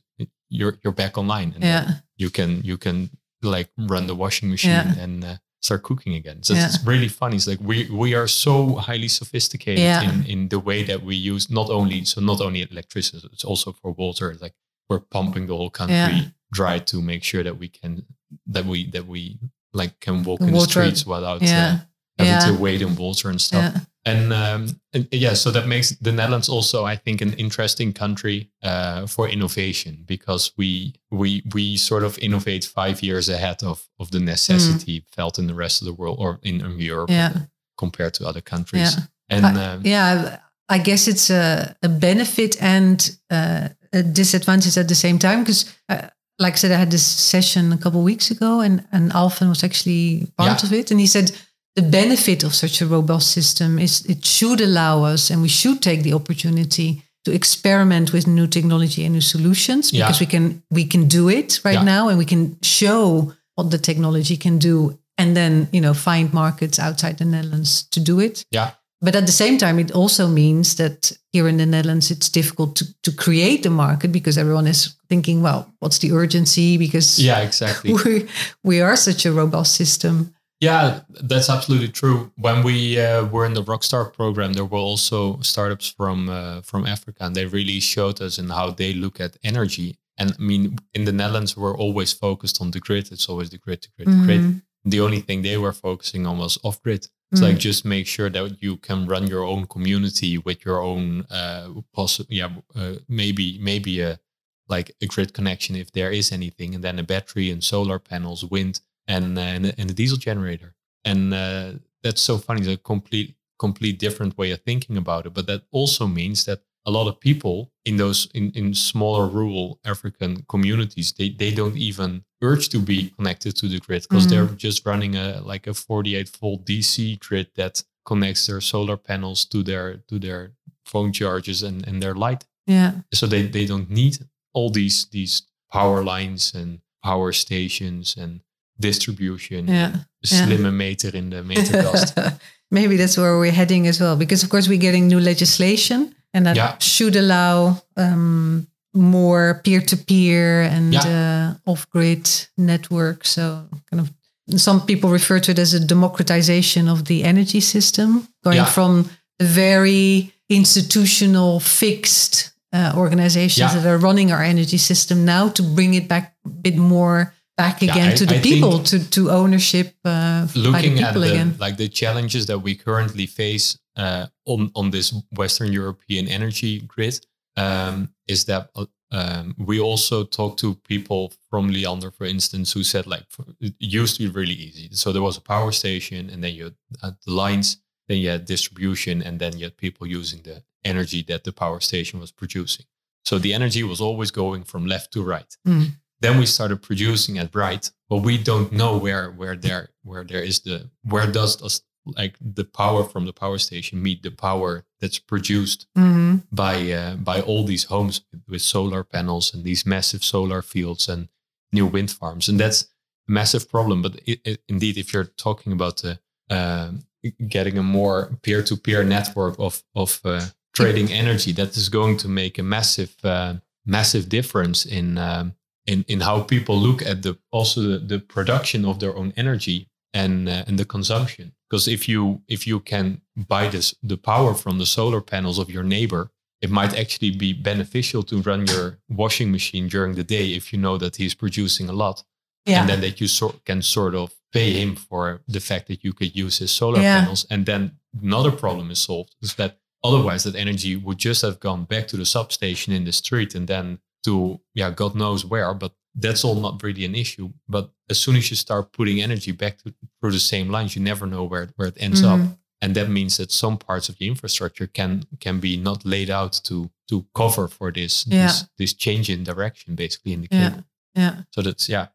you're you're back online and Yeah. you can you can like run the washing machine Yeah. and uh, start cooking again. So Yeah. it's really funny. It's like we we are so highly sophisticated Yeah. in in the way that we use not only so not only electricity, it's also for water. Like we're pumping the whole country dry to make sure that we can that we that we like can walk The in the streets without uh, having to wait in water and stuff. And, um, and yeah, so that makes the Netherlands also, I think, an interesting country uh, for innovation because we we we sort of innovate five years ahead of of the necessity felt in the rest of the world or in, in Europe Mm. Yeah. compared to other countries. Yeah. And I- um, yeah, I guess it's a, a benefit and uh, a disadvantage at the same time. Because, uh, like I said, I had this session a couple of weeks ago, and and Alphen was actually part Yeah. of it, and he said the benefit of such a robust system is it should allow us, and we should take the opportunity to experiment with new technology and new solutions Yeah. because we can we can do it right Yeah. now, and we can show what the technology can do. And then, you know, find markets outside the Netherlands to do it. yeah, But at the same time, it also means that here in the Netherlands, it's difficult to, to create the market because everyone is thinking, well, what's the urgency? Because yeah, exactly. we, we are such a robust system. Yeah, that's absolutely true. When we uh, were in the Rockstart program, there were also startups from uh, from Africa, and they really showed us in how they look at energy. And I mean, in the Netherlands, we're always focused on the grid. It's always the grid, the grid, the grid. Mhm. The only thing they were focusing on was off grid. It's Mm. like just make sure that you can run your own community with your own uh, possi- yeah, uh, maybe maybe a like a grid connection if there is anything, and then a battery and solar panels, wind, and uh, and, and a diesel generator. And uh, that's so funny. It's a complete complete different way of thinking about it. But that also means that a lot of people in those in, in smaller rural African communities, they, they don't even urge to be connected to the grid because Mhm. they're just running a like a 48 volt DC grid that connects their solar panels to their to their phone chargers and, and their light. Yeah. So they, they don't need all these these power lines and power stations and distribution. Yeah. Yeah. Slimme meter in de meterkast. Maybe that's where we're heading as well, because of course we're getting new legislation, and that Yeah. should allow um, more peer-to-peer and uh, off-grid networks. So, kind of, some people refer to it as a democratization of the energy system, going from very institutional, fixed uh, organizations that are running our energy system now to bring it back a bit more back Yeah, again I- to the I people, to to ownership uh, by the looking at people the again. like the challenges that we currently face uh, on on this Western European energy grid um, is that uh, um, we also talked to people from Liander, for instance, who said like for- it used to be really easy. So there was a power station, and then you had the lines, then you had distribution, and then you had people using the energy that the power station was producing. So the energy was always going from left to right. Mm. Then we started producing at Bright, but we don't know where where there where there is the where does us like the power from the power station meet the power that's produced hmm by uh, by all these homes with, solar panels and these massive solar fields and new wind farms, and that's a massive problem. But it, it, indeed, if you're talking about the um getting a more peer-to-peer network of of uh, trading energy, that is going to make a massive uh, massive difference in um, in in how people look at the also the, the production of their own energy and uh, and the consumption. Because if you if you can buy this the power from the solar panels of your neighbor, it might actually be beneficial to run your washing machine during the day if you know that he's producing a lot, Yeah. and then that you sort can sort of pay him for the fact that you could use his solar Yeah. panels, and then another problem is solved. Is that otherwise that energy would just have gone back to the substation in the street and then to yeah god knows where but that's all not really an issue but as soon as you start putting energy back to, through the same lines you never know where, where it ends up Mhm. and that means that some parts of the infrastructure can can be not laid out to to cover for this Yeah. this, this change in direction basically in the Yeah. cable Yeah. so that's yeah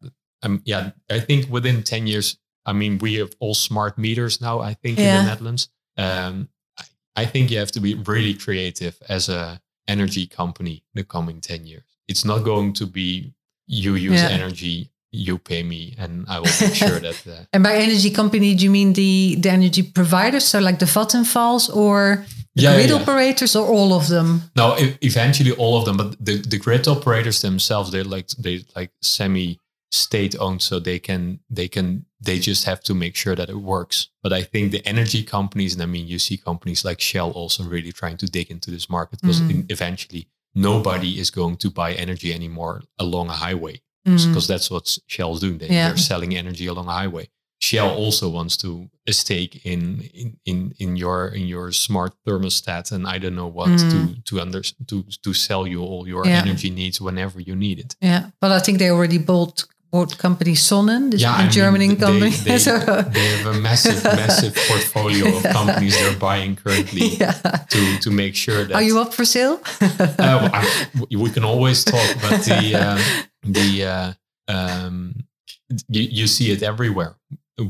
um, yeah i think within 10 years I mean, we have all smart meters now. I think Yeah. in the Netherlands. Um, I, I think you have to be really creative as a energy company in the coming ten years. It's not going to be you use Yeah. energy, you pay me, and I will make sure that. Uh, And by energy company, do you mean the, the energy providers? So like the Vattenfalls or the Yeah, grid yeah, operators or all of them? No, eventually all of them, but the, the grid operators themselves, they're like they like semi state owned, so they can they can they just have to make sure that it works. But I think the energy companies, and I mean you see companies like Shell also really trying to dig into this market because Mhm. eventually nobody is going to buy energy anymore along a highway Mm. because that's what Shell's doing. They, Yeah. They're selling energy along a highway. Shell also wants to a stake in in in, in your in your smart thermostat and I don't know what to Mm. to under to to sell you all your Yeah. energy needs whenever you need it. Yeah, but I think they already bought bought company Sonnen, this I a mean, German they- company. They, So- they have a massive massive portfolio of companies they're buying currently yeah. to to make sure that Are you up for sale? uh, well, I- we can always talk, but the um, the uh, um, you, you see it everywhere.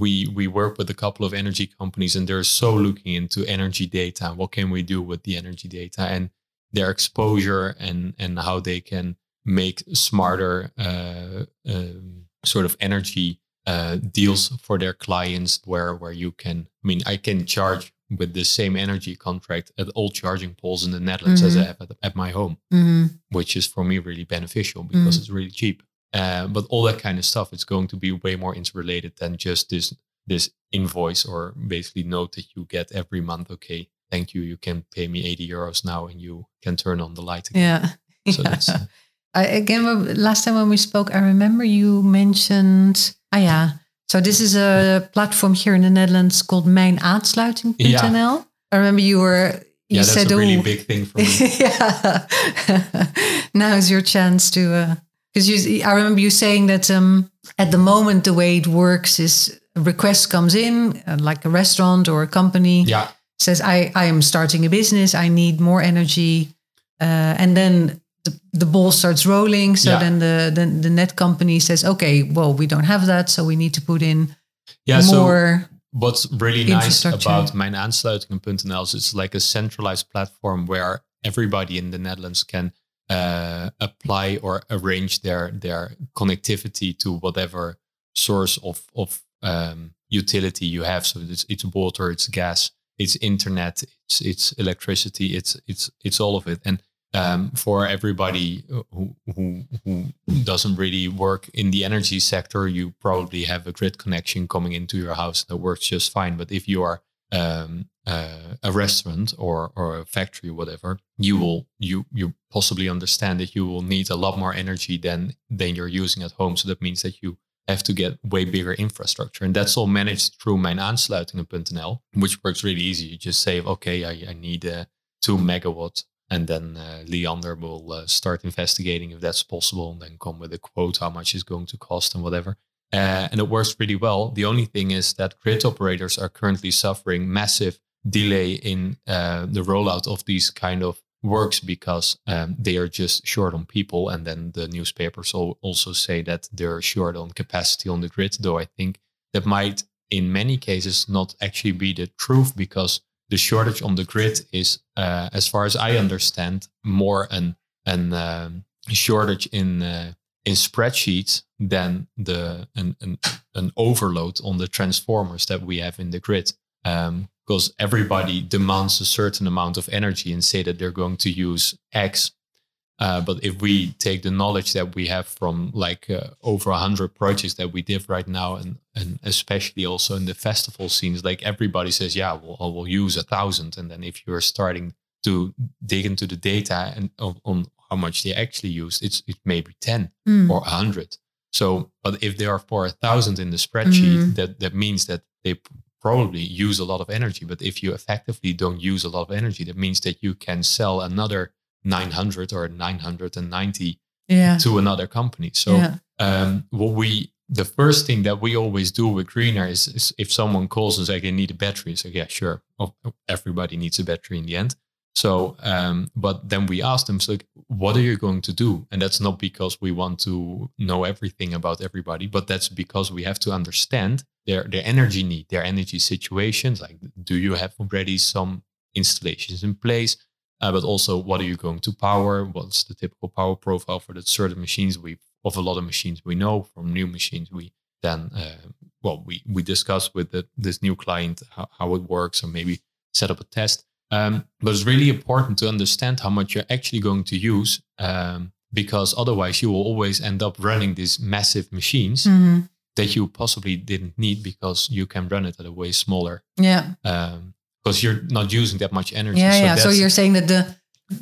We we work with a couple of energy companies, and they're so looking into energy data. What can we do with the energy data and their exposure, and and how they can make smarter uh, um, sort of energy uh, deals for their clients, where where you can. I mean, I can charge with the same energy contract at all charging poles in the Netherlands as I Mhm. have at, at my home Mhm. which is for me really beneficial because Mm. it's really cheap. Uh, but all that kind of stuff, it's going to be way more interrelated than just this this invoice or basically note that you get every month. Okay, thank you. You can pay me 80 euros now, and you can turn on the light again. Yeah. So Yeah. that's uh, I, again, last time when we spoke, I remember you mentioned. Ah, yeah. So this is a platform here in the Netherlands called mijnaansluiting.nl. I remember you were. You yeah, that's said, a really "Oh, big thing for me. yeah. now is your chance to. Because you, I remember you saying that um, at the moment the way it works is a request comes in, uh, like a restaurant or a company yeah, says, "I I am starting a business. I need more energy," uh, and then the, the ball starts rolling. So Yeah. then the, the the net company says, "Okay, well we don't have that, so we need to put in yeah. So more." what's really nice about mijn aansluitingen.nl is it's like a centralized platform where everybody in the Netherlands can uh, apply or arrange their their connectivity to whatever source of of um, utility you have. So it's it's water, it's gas, it's internet, it's it's electricity, it's it's it's all of it. And um, for everybody who, who who doesn't really work in the energy sector, you probably have a grid connection coming into your house that works just fine. But if you are um, uh, a restaurant or or a factory, whatever, you will you you possibly understand that you will need a lot more energy than than you're using at home. So that means that you have to get way bigger infrastructure, and that's all managed through mijnaansluitingen.nl, which works really easy. You just say, okay, I, I need uh, two megawatts and then uh, Liander will uh, start investigating if that's possible and then come with a quote how much it's going to cost and whatever. Uh, and it works pretty well. The only thing is that grid operators are currently suffering massive delay in uh, the rollout of these kind of works because um, they are just short on people. And then the newspapers al- also say that they're short on capacity on the grid, though I think that might, in many cases, not actually be the truth because the shortage on the grid is, uh, as far as I understand, more an an um, shortage in uh, in spreadsheets than the an, an an overload on the transformers that we have in the grid. Because everybody demands a certain amount of energy and say that they're going to use X. Uh, but if we take the knowledge that we have from like uh, over 100 projects that we did right now and, and especially also in the festival scenes like everybody says yeah well, I will use a thousand and then if you're starting to dig into the data and on, on how much they actually use it's it may be 10 Mm. or 100 so but if there are for a thousand in the spreadsheet Mhm. that that means that they probably use a lot of energy but if you effectively don't use a lot of energy that means that you can sell another 900 or 990 yeah. to another company. So yeah. um, what we the first thing that we always do with Greener is, is if someone calls and says, "I need a battery," it's like, "Yeah, sure." Oh, everybody needs a battery in the end. So, um, but then we ask them, "So, like, what are you going to do?" And that's not because we want to know everything about everybody, but that's because we have to understand their their energy need, their energy situations. Like, do you have already some installations in place? Uh, but also, what are you going to power? What's the typical power profile for the certain machines? We of a lot of machines we know from new machines we then uh, well we we discuss with the, this new client how, how it works and maybe set up a test. Um, but it's really important to understand how much you're actually going to use um, because otherwise you will always end up running these massive machines Mm-hmm. that you possibly didn't need because you can run it at a way smaller Yeah. Because you're not using that much energy. Yeah, yeah. So you're saying that the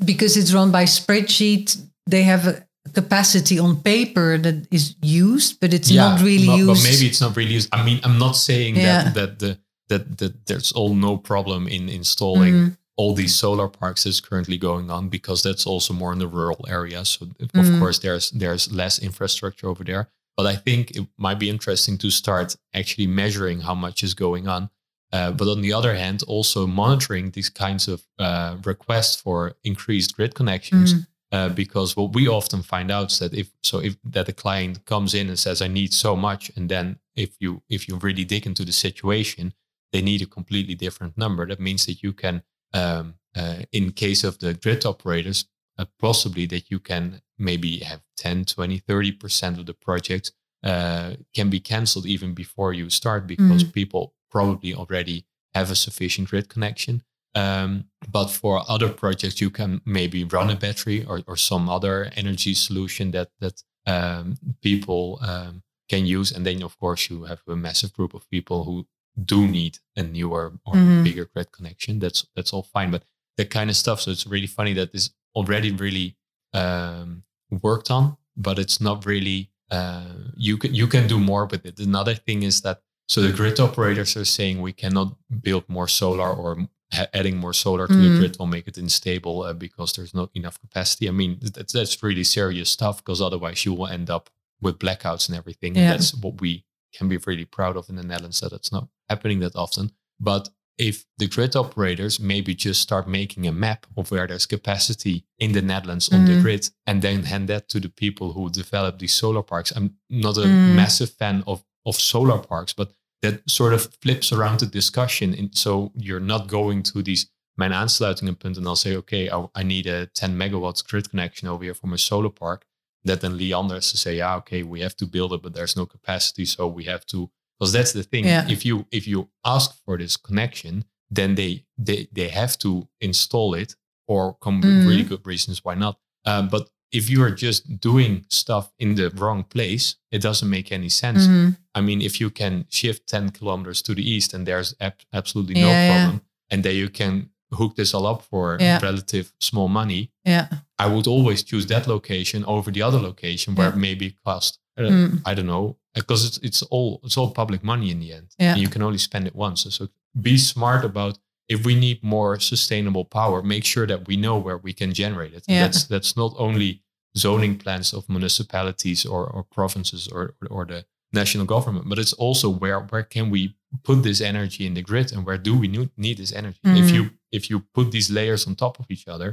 because it's run by spreadsheet, they have a capacity on paper that is used, but it's not really but, used. But maybe it's not really used. I mean, I'm not saying Yeah. that that the that that there's all no problem in installing Mhm. all these solar parks that's currently going on because that's also more in the rural areas. So of Mhm. course there's there's less infrastructure over there. But I think it might be interesting to start actually measuring how much is going on. Uh, but on the other hand, also monitoring these kinds of uh, requests for increased grid connections. Mhm. Uh, because what we often find out is that if so if that a client comes in and says I need so much, and then if you if you really dig into the situation, they need a completely different number. That means that you can, um, uh, in case of the grid operators, uh, possibly that you can maybe have 10, 20, 30% of the project uh, can be canceled even before you start because people probably already have a sufficient grid connection. Um, but for other projects, you can maybe run a battery or, or some other energy solution that that um, people um, can use, and then of course you have a massive group of people who do need a newer or Mhm. bigger grid connection. That's that's all fine, but that kind of stuff. So it's really funny that this already really um, worked on, but it's not really. Uh, you can you can do more with it. Another thing is that so the grid operators are saying we cannot build more solar or adding more solar to the Mm. grid will make it unstable uh, because there's not enough capacity. I mean that's that's really serious stuff because otherwise you will end up with blackouts and everything. Yeah. And that's what we can be really proud of in the Netherlands that it's not happening that often. But if the grid operators maybe just start making a map of where there's capacity in the Netherlands on the Mhm. grid and then hand that to the people who develop these solar parks. I'm not a Mm. massive fan of, of solar parks, but that sort of flips around the discussion. And so you're not going to these mijn aansluitingenpunt and I'll say, okay, I, I need a 10 megawatts grid connection over here for my solar park. That then Liander has to say, yeah, okay, we have to build it, but there's no capacity. So we have to, because that's the thing. Yeah. If you, if you ask for this connection, then they, they, they have to install it or come with Mhm. really good reasons why not. Um, but if you are just doing stuff in the wrong place, it doesn't make any sense. Mhm. I mean, if you can shift 10 kilometers to the east and there's ab- absolutely no Yeah, yeah. problem, and then you can hook this all up for Yeah. relative small money, Yeah. I would always choose that location over the other location where Yeah. it maybe cost, uh, Mm. I don't know, because it's, it's all it's all public money in the end. Yeah. And you can only spend it once. So be smart about if we need more sustainable power, make sure that we know where we can generate it. Yeah. That's that's not only zoning plans of municipalities or, or provinces or, or the national government, but it's also where where can we put this energy in the grid and where do we need, this energy? If Mhm. you if you put these layers on top of each other,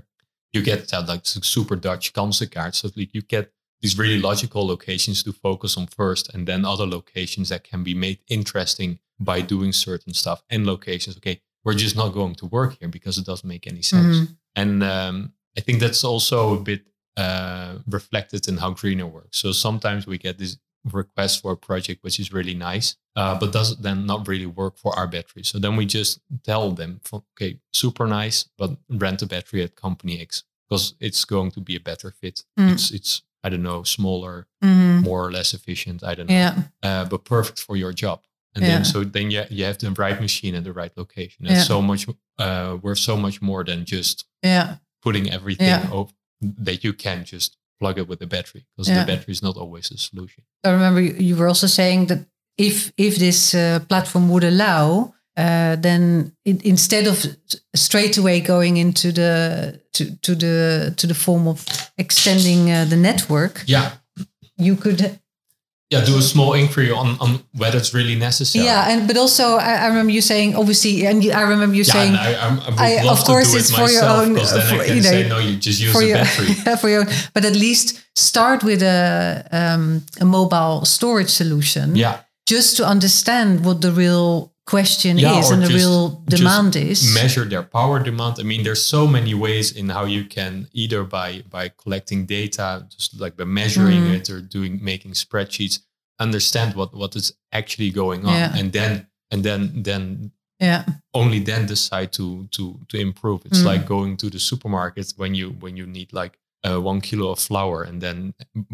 you get that like super Dutch kansenkaart. So like you get these really logical locations to focus on first, and then other locations that can be made interesting by doing certain stuff. And locations, okay, we're just not going to work here because it doesn't make any sense. Mhm. And um, I think that's also a bit uh, reflected in how Greener works. So sometimes we get this request for a project which is really nice, uh, but does then not really work for our battery. So then we just tell them, okay, super nice, but rent a battery at company X because it's going to be a better fit. Mm. It's it's I don't know smaller, Mhm. more or less efficient. I don't know, Yeah. uh, but perfect for your job. And Yeah. then so then you, you have the right machine at the right location. It's Yeah. so much uh, worth so much more than just Yeah. putting everything Yeah. over, that you can just plug it with a battery because the battery is not always the solution. I remember you were also saying that if if this uh, platform would allow, uh, then in, instead of straight away going into the to, to the to the form of extending uh, the network, Yeah. you could Yeah, do a small inquiry on, on whether it's really necessary. yeah. And but also I, I remember you saying obviously, and you- I remember you Yeah, saying I, I I- of course it's it for your own- for- I can you know, say, no, you just use for a your battery. yeah, for your, but at least start with a um, a mobile storage solution. yeah, just to understand what the real question Yeah, is and the real demand is. measure their power demand. I mean, there's so many ways in how you can either by by collecting data, just like by measuring Mm. it or doing making spreadsheets, understand what what is actually going on, Yeah. and then and then then yeah, only then decide to to to improve. It's Mm. like going to the supermarket when you when you need like uh, one kilo of flour and then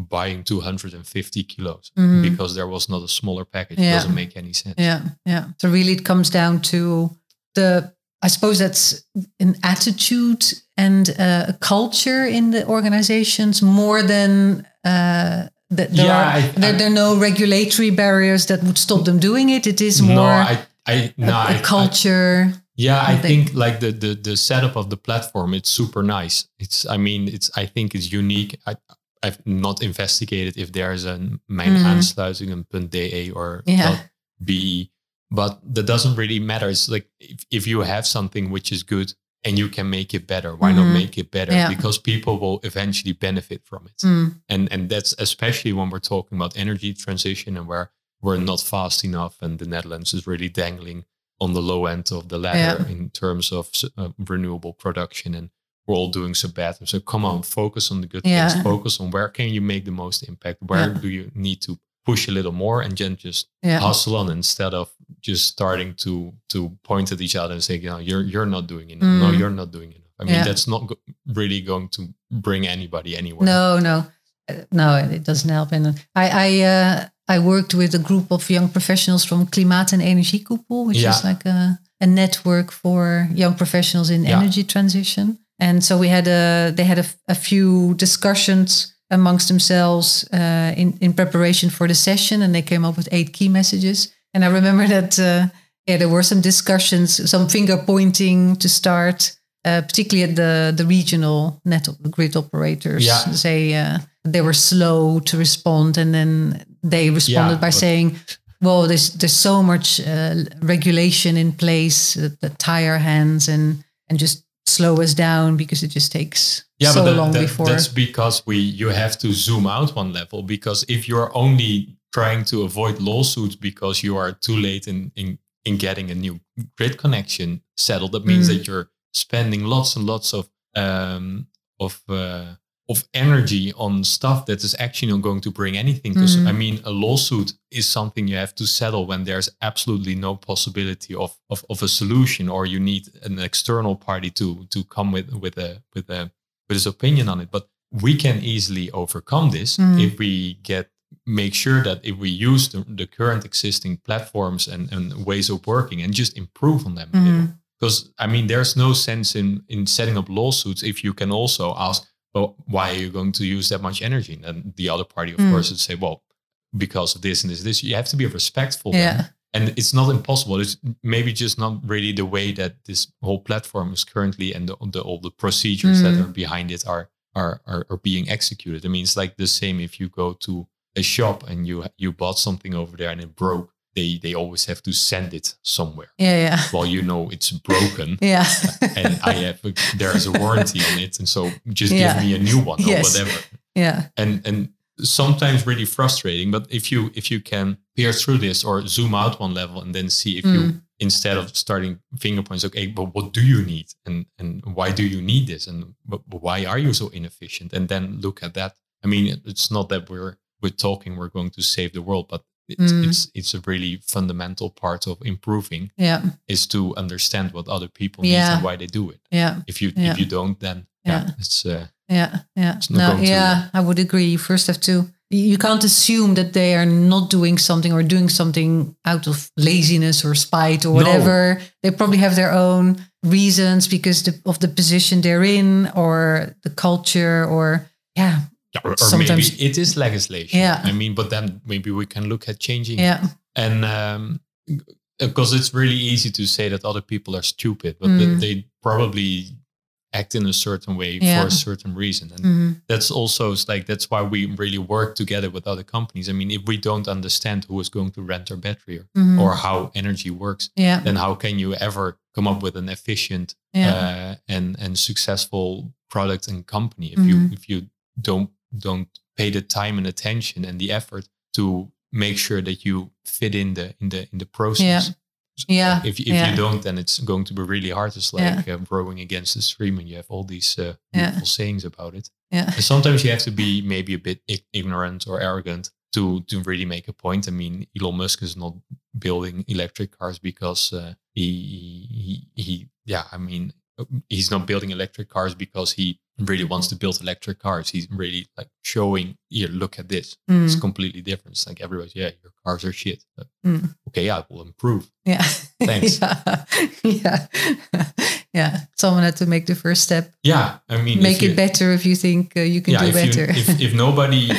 buying 250 kilos Mhm. because there was not a smaller package. It Yeah. doesn't make any sense. yeah, yeah. So really, it comes down to the. I suppose that's an attitude and uh, a culture in the organizations more than. Uh, that there, Yeah, are, I- there, I- there are no regulatory barriers that would stop them doing it. It is No, more I I no, a, a culture. Yeah, I think- like the, the the setup of the platform, it's super nice. It's I mean, it's I think it's unique. I I've not investigated if there is a mijn Mhm. aansluitingen.de or Yeah. .be, but that doesn't really matter. It's like if, if you have something which is good and you can make it better, why Mhm. not make it better? Yeah. Because people will eventually benefit from it Mm, and and that's especially when we're talking about energy transition and where we're not fast enough and the netherlands is really dangling on the low end of the ladder Yeah. in terms of uh, renewable production and we're all doing so bad so come on focus on the good Yeah. things focus on where can you make the most impact where Yeah. do you need to push a little more and then just hustle on instead of just starting to to point at each other and say you know you're you're not doing enough no Mm. you're not doing enough i mean that's not go- really going to bring anybody anywhere No, no, Uh, no, it doesn't help. And I, I, uh, I worked with a group of young professionals from Klimaat en Energiekoepel, which Yeah. is like a, a network for young professionals in Yeah. energy transition. And so we had a, they had a few discussions amongst themselves uh, in in preparation for the session, and they came up with eight key messages. And I remember that uh, yeah, there were some discussions, some finger pointing to start, uh, particularly at the the regional net grid operators. Yeah. Say uh, they were slow to respond, and then they responded Yeah, by saying, "Well, there's there's so much uh, regulation in place that, that tie our hands and and just slow us down because it just takes yeah, so but that- long that- before." that's because we you have to zoom out one level because if you're only trying to avoid lawsuits because you are too late in in, in getting a new grid connection settled, that means Mm. that you're spending lots and lots of um, of uh, of energy on stuff that is actually not going to bring anything. Because Mhm. I mean, a lawsuit is something you have to settle when there's absolutely no possibility of, of of a solution, or you need an external party to to come with with a with a with his opinion on it. But we can easily overcome this Mhm. if we get make sure that if we use the, the current existing platforms and, and ways of working and just improve on them. Mhm. Because I mean, there's no sense in in setting up lawsuits if you can also ask, well, why are you going to use that much energy? And the other party, of Mm. course, would say, well, because of this and this, this. You have to be respectful. then. And it's not impossible. It's maybe just not really the way that this whole platform is currently and the, the all the procedures that Mm. are behind it are, are are are being executed. I mean, it's like the same if you go to a shop and you you bought something over there and it broke. They they always have to send it somewhere. Yeah, yeah, Well, you know it's broken yeah. and I have a, there is a warranty on it, and so just Yeah. give me a new one or Yes. whatever. yeah. And and sometimes really frustrating. But if you if you can peer through this or zoom out one level and then see if you Mm. instead of starting finger points, okay, but what do you need and and why do you need this and but why are you so inefficient? And then look at that. I mean, it's not that we're we're talking we're going to save the world, but it's Mm. it's it's a really fundamental part of improving Yeah, is to understand what other people need and why they do it. yeah, If you Yeah. if you don't, then yeah, Yeah. it's uh, yeah, yeah. It's No, yeah, I would agree. You first have to. You can't assume that they are not doing something or doing something out of laziness or spite or No. whatever. They probably have their own reasons because the, of the position they're in or the culture or yeah, or, or Sometimes- maybe it is legislation. Yeah. I mean, but then maybe we can look at changing. yeah, and um, because it's really easy to say that other people are stupid, but Mm. that they probably act in a certain way Yeah. for a certain reason, and Mhm. that's also like that's why we really work together with other companies. I mean, if we don't understand who is going to rent our battery or, Mhm. or how energy works, yeah, then how can you ever come up with an efficient yeah, uh, and and successful product and company if you Mhm. if you don't don't pay the time and attention and the effort to make sure that you fit in the in the in the process. Yeah. Yeah. If if yeah. you don't, then it's going to be really hard. It's like uh, rowing against the stream, and you have all these uh, beautiful sayings about it. Yeah. And sometimes you have to be maybe a bit ig- ignorant or arrogant to to really make a point. I mean, Elon Musk is not building electric cars because uh, he, he he yeah. I mean, he's not building electric cars because he really wants to build electric cars. He's really like showing, here, look at this. Mm. It's completely different. It's like everybody's, yeah, your cars are shit. But, Mm. Okay, yeah, I will improve. Yeah. Thanks. yeah. yeah. yeah. Someone had to make the first step. Yeah, I mean, Make if you- it better if you think uh, you can yeah, do if, better. You, if, if nobody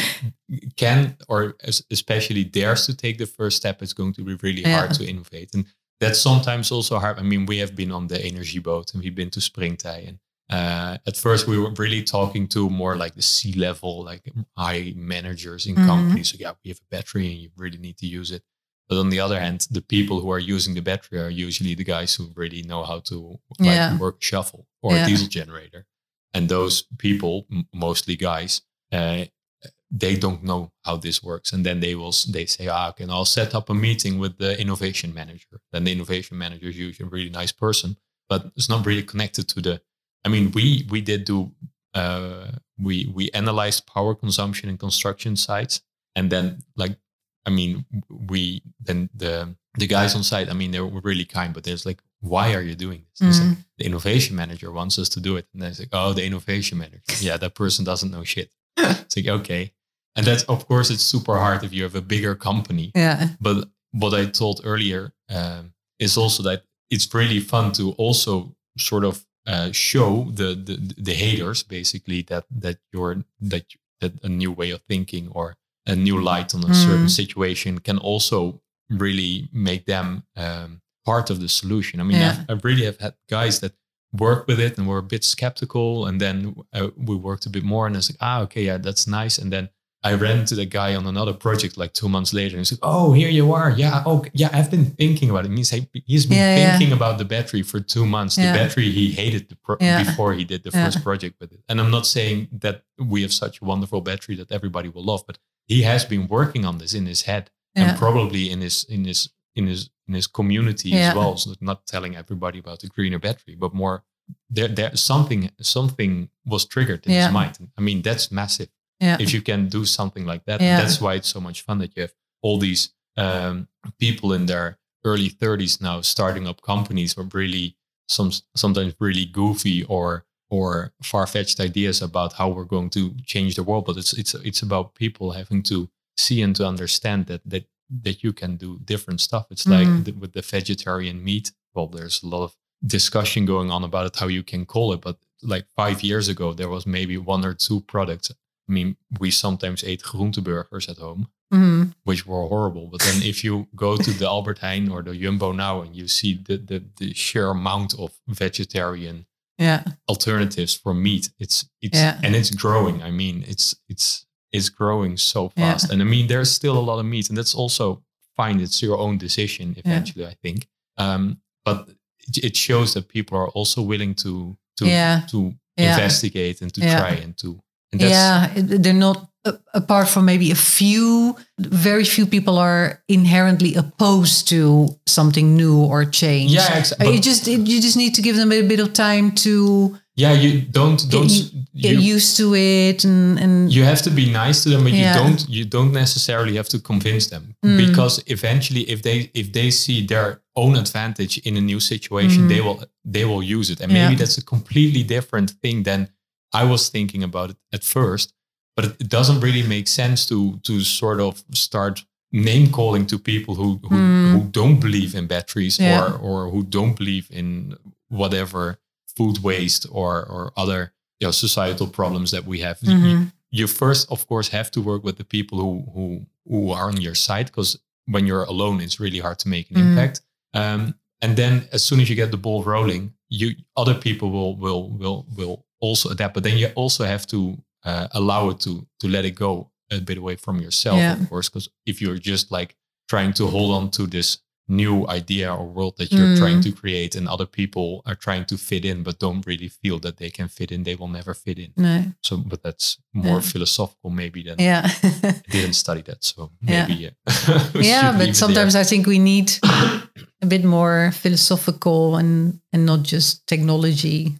can or especially dares to take the first step, it's going to be really Yeah. hard to innovate. And that's sometimes also hard. I mean, we have been on the energy boat and we've been to Springtij. And uh, at first, we were really talking to more like the C level, like high managers in Mhm. companies. So, yeah, we have a battery and you really need to use it. But on the other hand, the people who are using the battery are usually the guys who really know how to like, Yeah. work shuffle or Yeah. a diesel generator. And those people, m- mostly guys, uh, they don't know how this works. And then they will they say, ah, okay, I'll set up a meeting with the innovation manager. Then the innovation manager is usually a really nice person, but it's not really connected to the. I mean, we we did do uh, we we analyzed power consumption in construction sites, and then like I mean, we then the the guys on site. I mean, they were really kind, but there's like, why are you doing this? It's like, Mm. the innovation manager wants us to do it, and then it's like, oh, the innovation manager. Yeah, that person doesn't know shit. It's like okay, and that's of course it's super hard if you have a bigger company. yeah. But what I told earlier um, is also that it's really fun to also sort of uh, show the, the the haters basically that that you're that that a new way of thinking or a new light on a certain Mm. situation can also really make them um, part of the solution. I mean, Yeah. I've, I really have had guys that work with it and were a bit skeptical, and then uh, we worked a bit more, and it's like, ah, okay, yeah, that's nice, and then I ran to the guy on another project like two months later and he's like, Oh, here you are. Yeah. Oh, yeah. I've been thinking about it. Means he, he's been Yeah, yeah. thinking about the battery for two months. The battery he hated the pro- Yeah. before he did the Yeah. first project with it. And I'm not saying that we have such a wonderful battery that everybody will love, but he has been working on this in his head Yeah. and probably in his in his in his in his community Yeah. as well. So not telling everybody about the greener battery, but more there there something something was triggered in Yeah. his mind. I mean, that's massive Yeah. if you can do something like that. That's why it's so much fun that you have all these um, people in their early 30s now starting up companies with really some sometimes really goofy or or far-fetched ideas about how we're going to change the world. But it's it's it's about people having to see and to understand that that that you can do different stuff. It's like Mhm. the, with the vegetarian meat. Well, there's a lot of discussion going on about it, how you can call it. But like five years ago, there was maybe one or two products I mean, we sometimes ate groenteburgers at home, Mhm. which were horrible. But then if you go to the Albert Heijn or the Jumbo now and you see the, the, the sheer amount of vegetarian Yeah. alternatives for meat, it's it's Yeah. and it's growing. I mean, it's it's it's growing so Yeah. fast. And I mean, there's still a lot of meat, and that's also fine. It's your own decision eventually, I think. Um, but it, shows that people are also willing to to Yeah. to Yeah. investigate and to Yeah. try and to and that's yeah, they're not apart from maybe a few. Very few people are inherently opposed to something new or change. Yeah, ex- Uh, you just you just need to give them a bit of time to Yeah, you don't don't Get get you, used to it, and and you have to be nice to them, but Yeah. you don't you don't necessarily have to convince them Mm. because eventually, if they if they see their own advantage in a new situation, Mm. they will they will use it, and maybe Yeah. that's a completely different thing than I was thinking about it at first. But it, it doesn't really make sense to to sort of start name calling to people who who, Mm. who don't believe in batteries Yeah. or or who don't believe in whatever food waste or or other you know societal problems that we have. You- Mhm. You first, of course, have to work with the people who who who are on your side because when you're alone, it's really hard to make an Mm. impact. Um, and then as soon as you get the ball rolling, you other people will will will will also adapt. But then you also have to uh, allow it to to let it go a bit away from yourself, Yeah. of course, because if you're just like trying to hold on to this new idea or world that you're trying Mm. to create and other people are trying to fit in but don't really feel that they can fit in they will never fit in No. so but that's more Yeah. philosophical maybe than Yeah. I didn't study that so Yeah. maybe yeah we yeah, but sometimes. I think we need a bit more philosophical and and not just technology.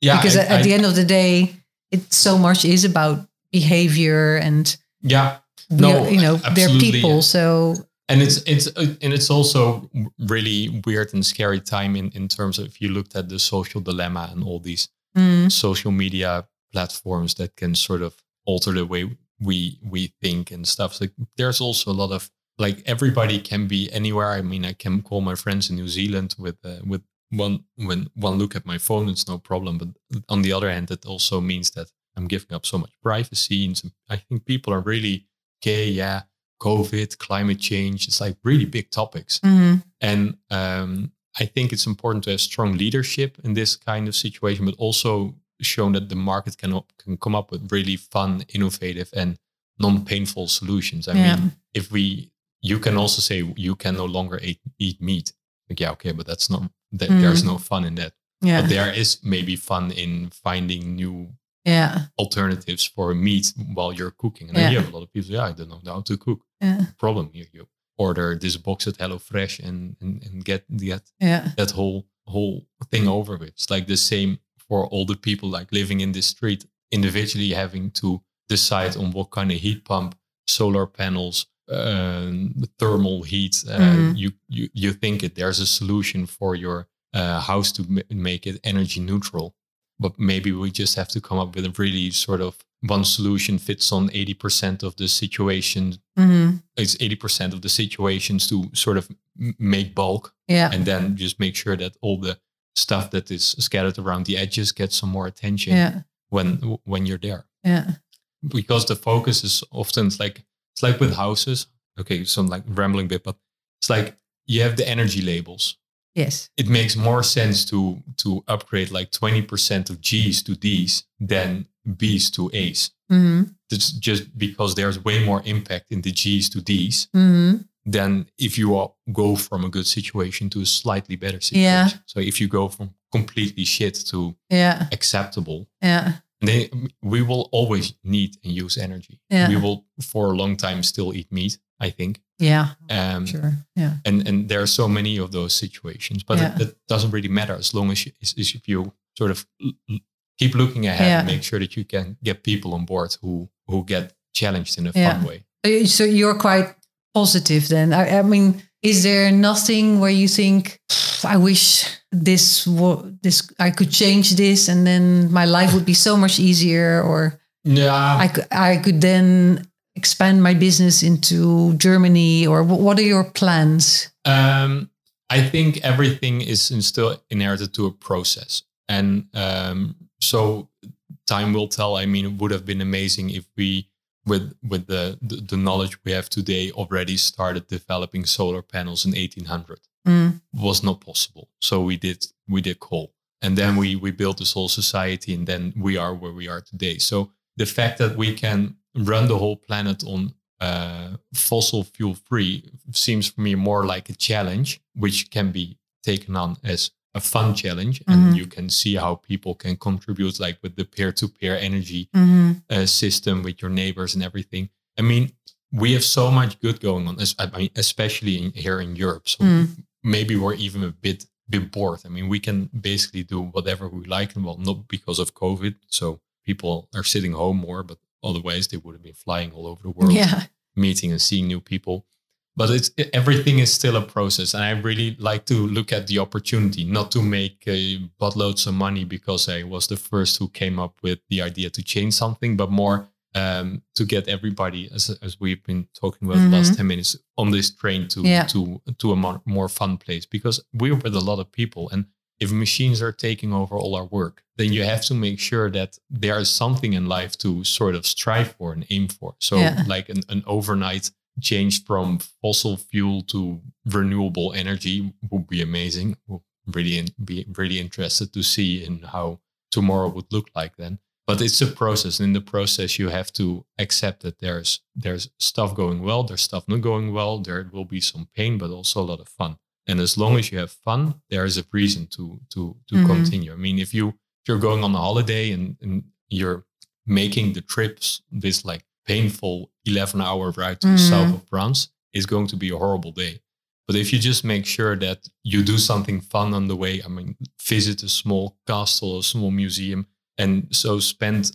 yeah because I- at, I- the end of the day, it so much is about behavior and yeah No, are, you know they're people. So and it's it's uh, and it's also really weird and scary time in in terms of if you looked at the social dilemma and all these mm, social media platforms that can sort of alter the way we we think and stuff. Like there's also a lot of like everybody can be anywhere. I mean, I can call my friends in New Zealand with uh, with one when one look at my phone, it's no problem. But on the other hand, it also means that I'm giving up so much privacy, and some, I think people are really okay. Yeah, COVID, climate change, it's like really big topics. mhm, And um, I think it's important to have strong leadership in this kind of situation, but also shown that the market can, op- can come up with really fun, innovative, and non-painful solutions. I Yeah. mean, if we, you can also say you can no longer eat, eat meat. Like, yeah, okay, but that's not. That, There's Mm. no fun in that. yeah, But there is maybe fun in finding new yeah, alternatives for meat while you're cooking. And then Yeah. you have a lot of people. Yeah, I don't know how to cook. yeah, Problem you you order this box at HelloFresh and and, and get get yeah, that whole whole thing over with. It's like the same for all the people like living in this street, individually having to decide on what kind of heat pump, solar panels, um, thermal heat. Uh, Mhm. You you you think it there's a solution for your uh, house to ma- make it energy neutral, but maybe we just have to come up with a really sort of one solution fits on 80% of the situation. Mhm, it's 80% of the situations to sort of make bulk yeah, and then just make sure that all the stuff that is scattered around the edges gets some more attention yeah, when when you're there. Yeah, because the focus is often it's like it's like with houses. Okay so I'm like rambling a bit but it's like you have the energy labels yes, it makes more sense to to upgrade like 20% of G's to D's than B's to A's mhm, it's just because there's way more impact in the G's to D's mhm, than if you go from a good situation to a slightly better situation. Yeah. So if you go from completely shit to yeah, acceptable, yeah, then we will always need and use energy. Yeah. We will for a long time still eat meat, I think. Yeah, Um, sure, yeah, And and there are so many of those situations, but Yeah. it, that doesn't really matter as long as you, as, as if you sort of keep looking ahead and make sure that you can get people on board who who get challenged in a Yeah. fun way. So you- So you're quite positive then. I, I mean, is there nothing where you think, I wish this this I could change this, and then my life would be so much easier, or Yeah, I could I could then expand my business into Germany, or what are your plans? Um, I think everything is still inherited to a process, and um, so time will tell. I mean, it would have been amazing if we, with with the, the knowledge we have today, already started developing solar panels in 1800. Mm, Was not possible. So we did we did coal, and then we we built this whole society, and then we are where we are today. So the fact that we can run the whole planet on uh, fossil fuel free seems for me more like a challenge, which can be taken on as a fun challenge, and you can see how people can contribute, like with the peer to peer energy mhm, uh, system with your neighbors and everything. I mean, we have so much good going on, I mean, especially in, here in Europe. So Mm. maybe we're even a bit bit bored. I mean, we can basically do whatever we like, and well, not because of COVID. So people are sitting home more, but otherwise they would have been flying all over the world, yeah, meeting and seeing new people. But it's everything is still a process, and I really like to look at the opportunity, not to make uh, buttloads of money because I was the first who came up with the idea to change something, but more um, to get everybody, as as we've been talking about the last ten minutes, on this train to Yeah. to to a more, more fun place. Because we're with a lot of people, and if machines are taking over all our work, then you have to make sure that there is something in life to sort of strive for and aim for. So, Yeah. like an, an overnight change from fossil fuel to renewable energy would be amazing. We'll really in, be really interested to see in how tomorrow would look like then. But it's a process. And in the process, you have to accept that there's there's stuff going well, there's stuff not going well. There will be some pain, but also a lot of fun. And as long as you have fun, there is a reason to to to Mhm. continue. I mean, if you if you're going on a holiday and, and you're making the trips this like painful 11 hour ride to the Mhm. south of France, it's going to be a horrible day. But if you just make sure that you do something fun on the way, I mean, visit a small castle, a small museum, and so spend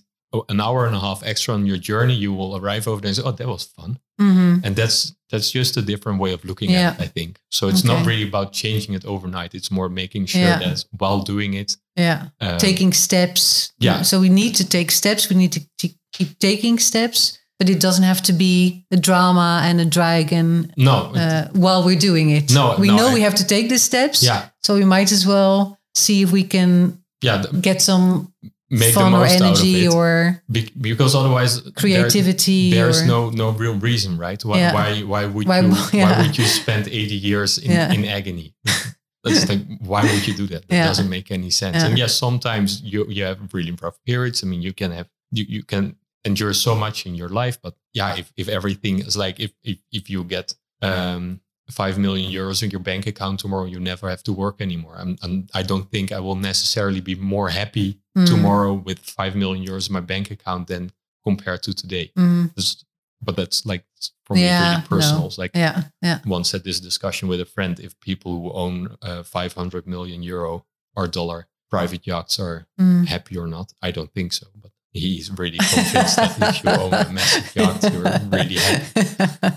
an hour and a half extra on your journey, you will arrive over there and say, "Oh, that was fun." Mhm. And that's that's just a different way of looking Yeah. at it, I think. So it's not really about changing it overnight. It's more making sure Yeah. that while doing it, Yeah. um, taking steps. yeah. So we need to take steps. We need to t- keep taking steps, but it doesn't have to be a drama and a dragon no, uh, while we're doing it. No, we no, know I- we have to take the steps. yeah, So we might as well see if we can yeah, th- get some make the fun or most out of energy it. or Be- because otherwise, there- creativity. there's or, no no real reason, right? Why Yeah. why, why would Why- you yeah. why would you spend 80 years in, Yeah. in agony? That's like why would you do that? That doesn't make any sense. And yes, sometimes you you have really rough periods. I mean, you can have you, you can endure so much in your life, but yeah, if, if everything is like if if, if you get um five million euros in your bank account tomorrow, you never have to work anymore. I'm, I'm, I don't think I will necessarily be more happy Mm, tomorrow with five million euros in my bank account than compared to today. mm, This- but that's like for me Yeah, really personal. no. Like yeah, yeah. once had this discussion with a friend if people who own uh, 500 million euro or dollar private yachts are Mm. happy or not. I don't think so, but he's really convinced that if you own a massive yacht, you're really happy.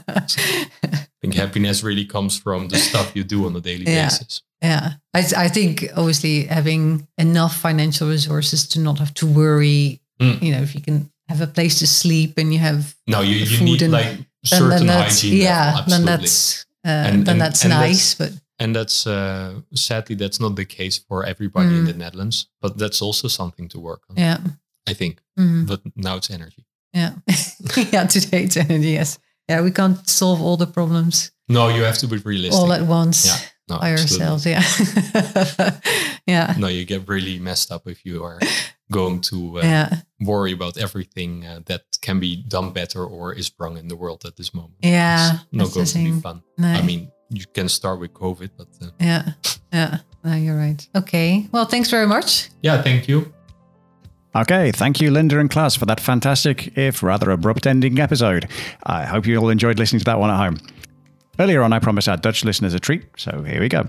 I think happiness really comes from the stuff you do on a daily Yeah. basis. Yeah, I, I think obviously having enough financial resources to not have to worry, Mm. you know, if you can have a place to sleep and you have No, you, you Food need and- like certain that's hygiene. yeah, level, then that's uh, And- then and- that's and nice. But And that's uh, sadly that's not the case for everybody in Mm. the Netherlands. But that's also something to work on. yeah, I think. mm, But now it's energy. yeah, yeah. Today it's energy. Yes, yeah. We can't solve all the problems No, you have to be realistic. all at once Yeah, no, by ourselves. Yeah, yeah, No, you get really messed up if you are going to uh, yeah, worry about everything uh, that can be done better or is wrong in the world at this moment. yeah. It's not going to be fun. No. I mean, you can start with COVID, but uh, yeah, yeah. No, you're right. Okay. Well, thanks very much. yeah, thank you. Okay, thank you, Linda and Klaas, for that fantastic, if rather abrupt ending episode. I hope you all enjoyed listening to that one at home. Earlier on, I promised our Dutch listeners a treat, so here we go.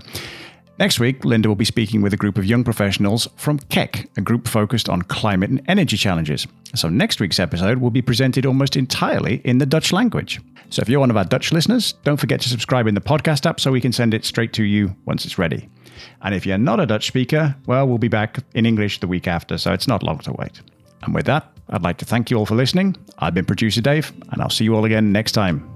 Next week, Linda will be speaking with a group of young professionals from KEC, a group focused on climate and energy challenges. So, next week's episode will be presented almost entirely in the Dutch language. So, if you're one of our Dutch listeners, don't forget to subscribe in the podcast app so we can send it straight to you once it's ready. And if you're not a Dutch speaker, well, we'll be back in English the week after, so it's not long to wait. And with that, I'd like to thank you all for listening. I've been producer Dave, and I'll see you all again next time.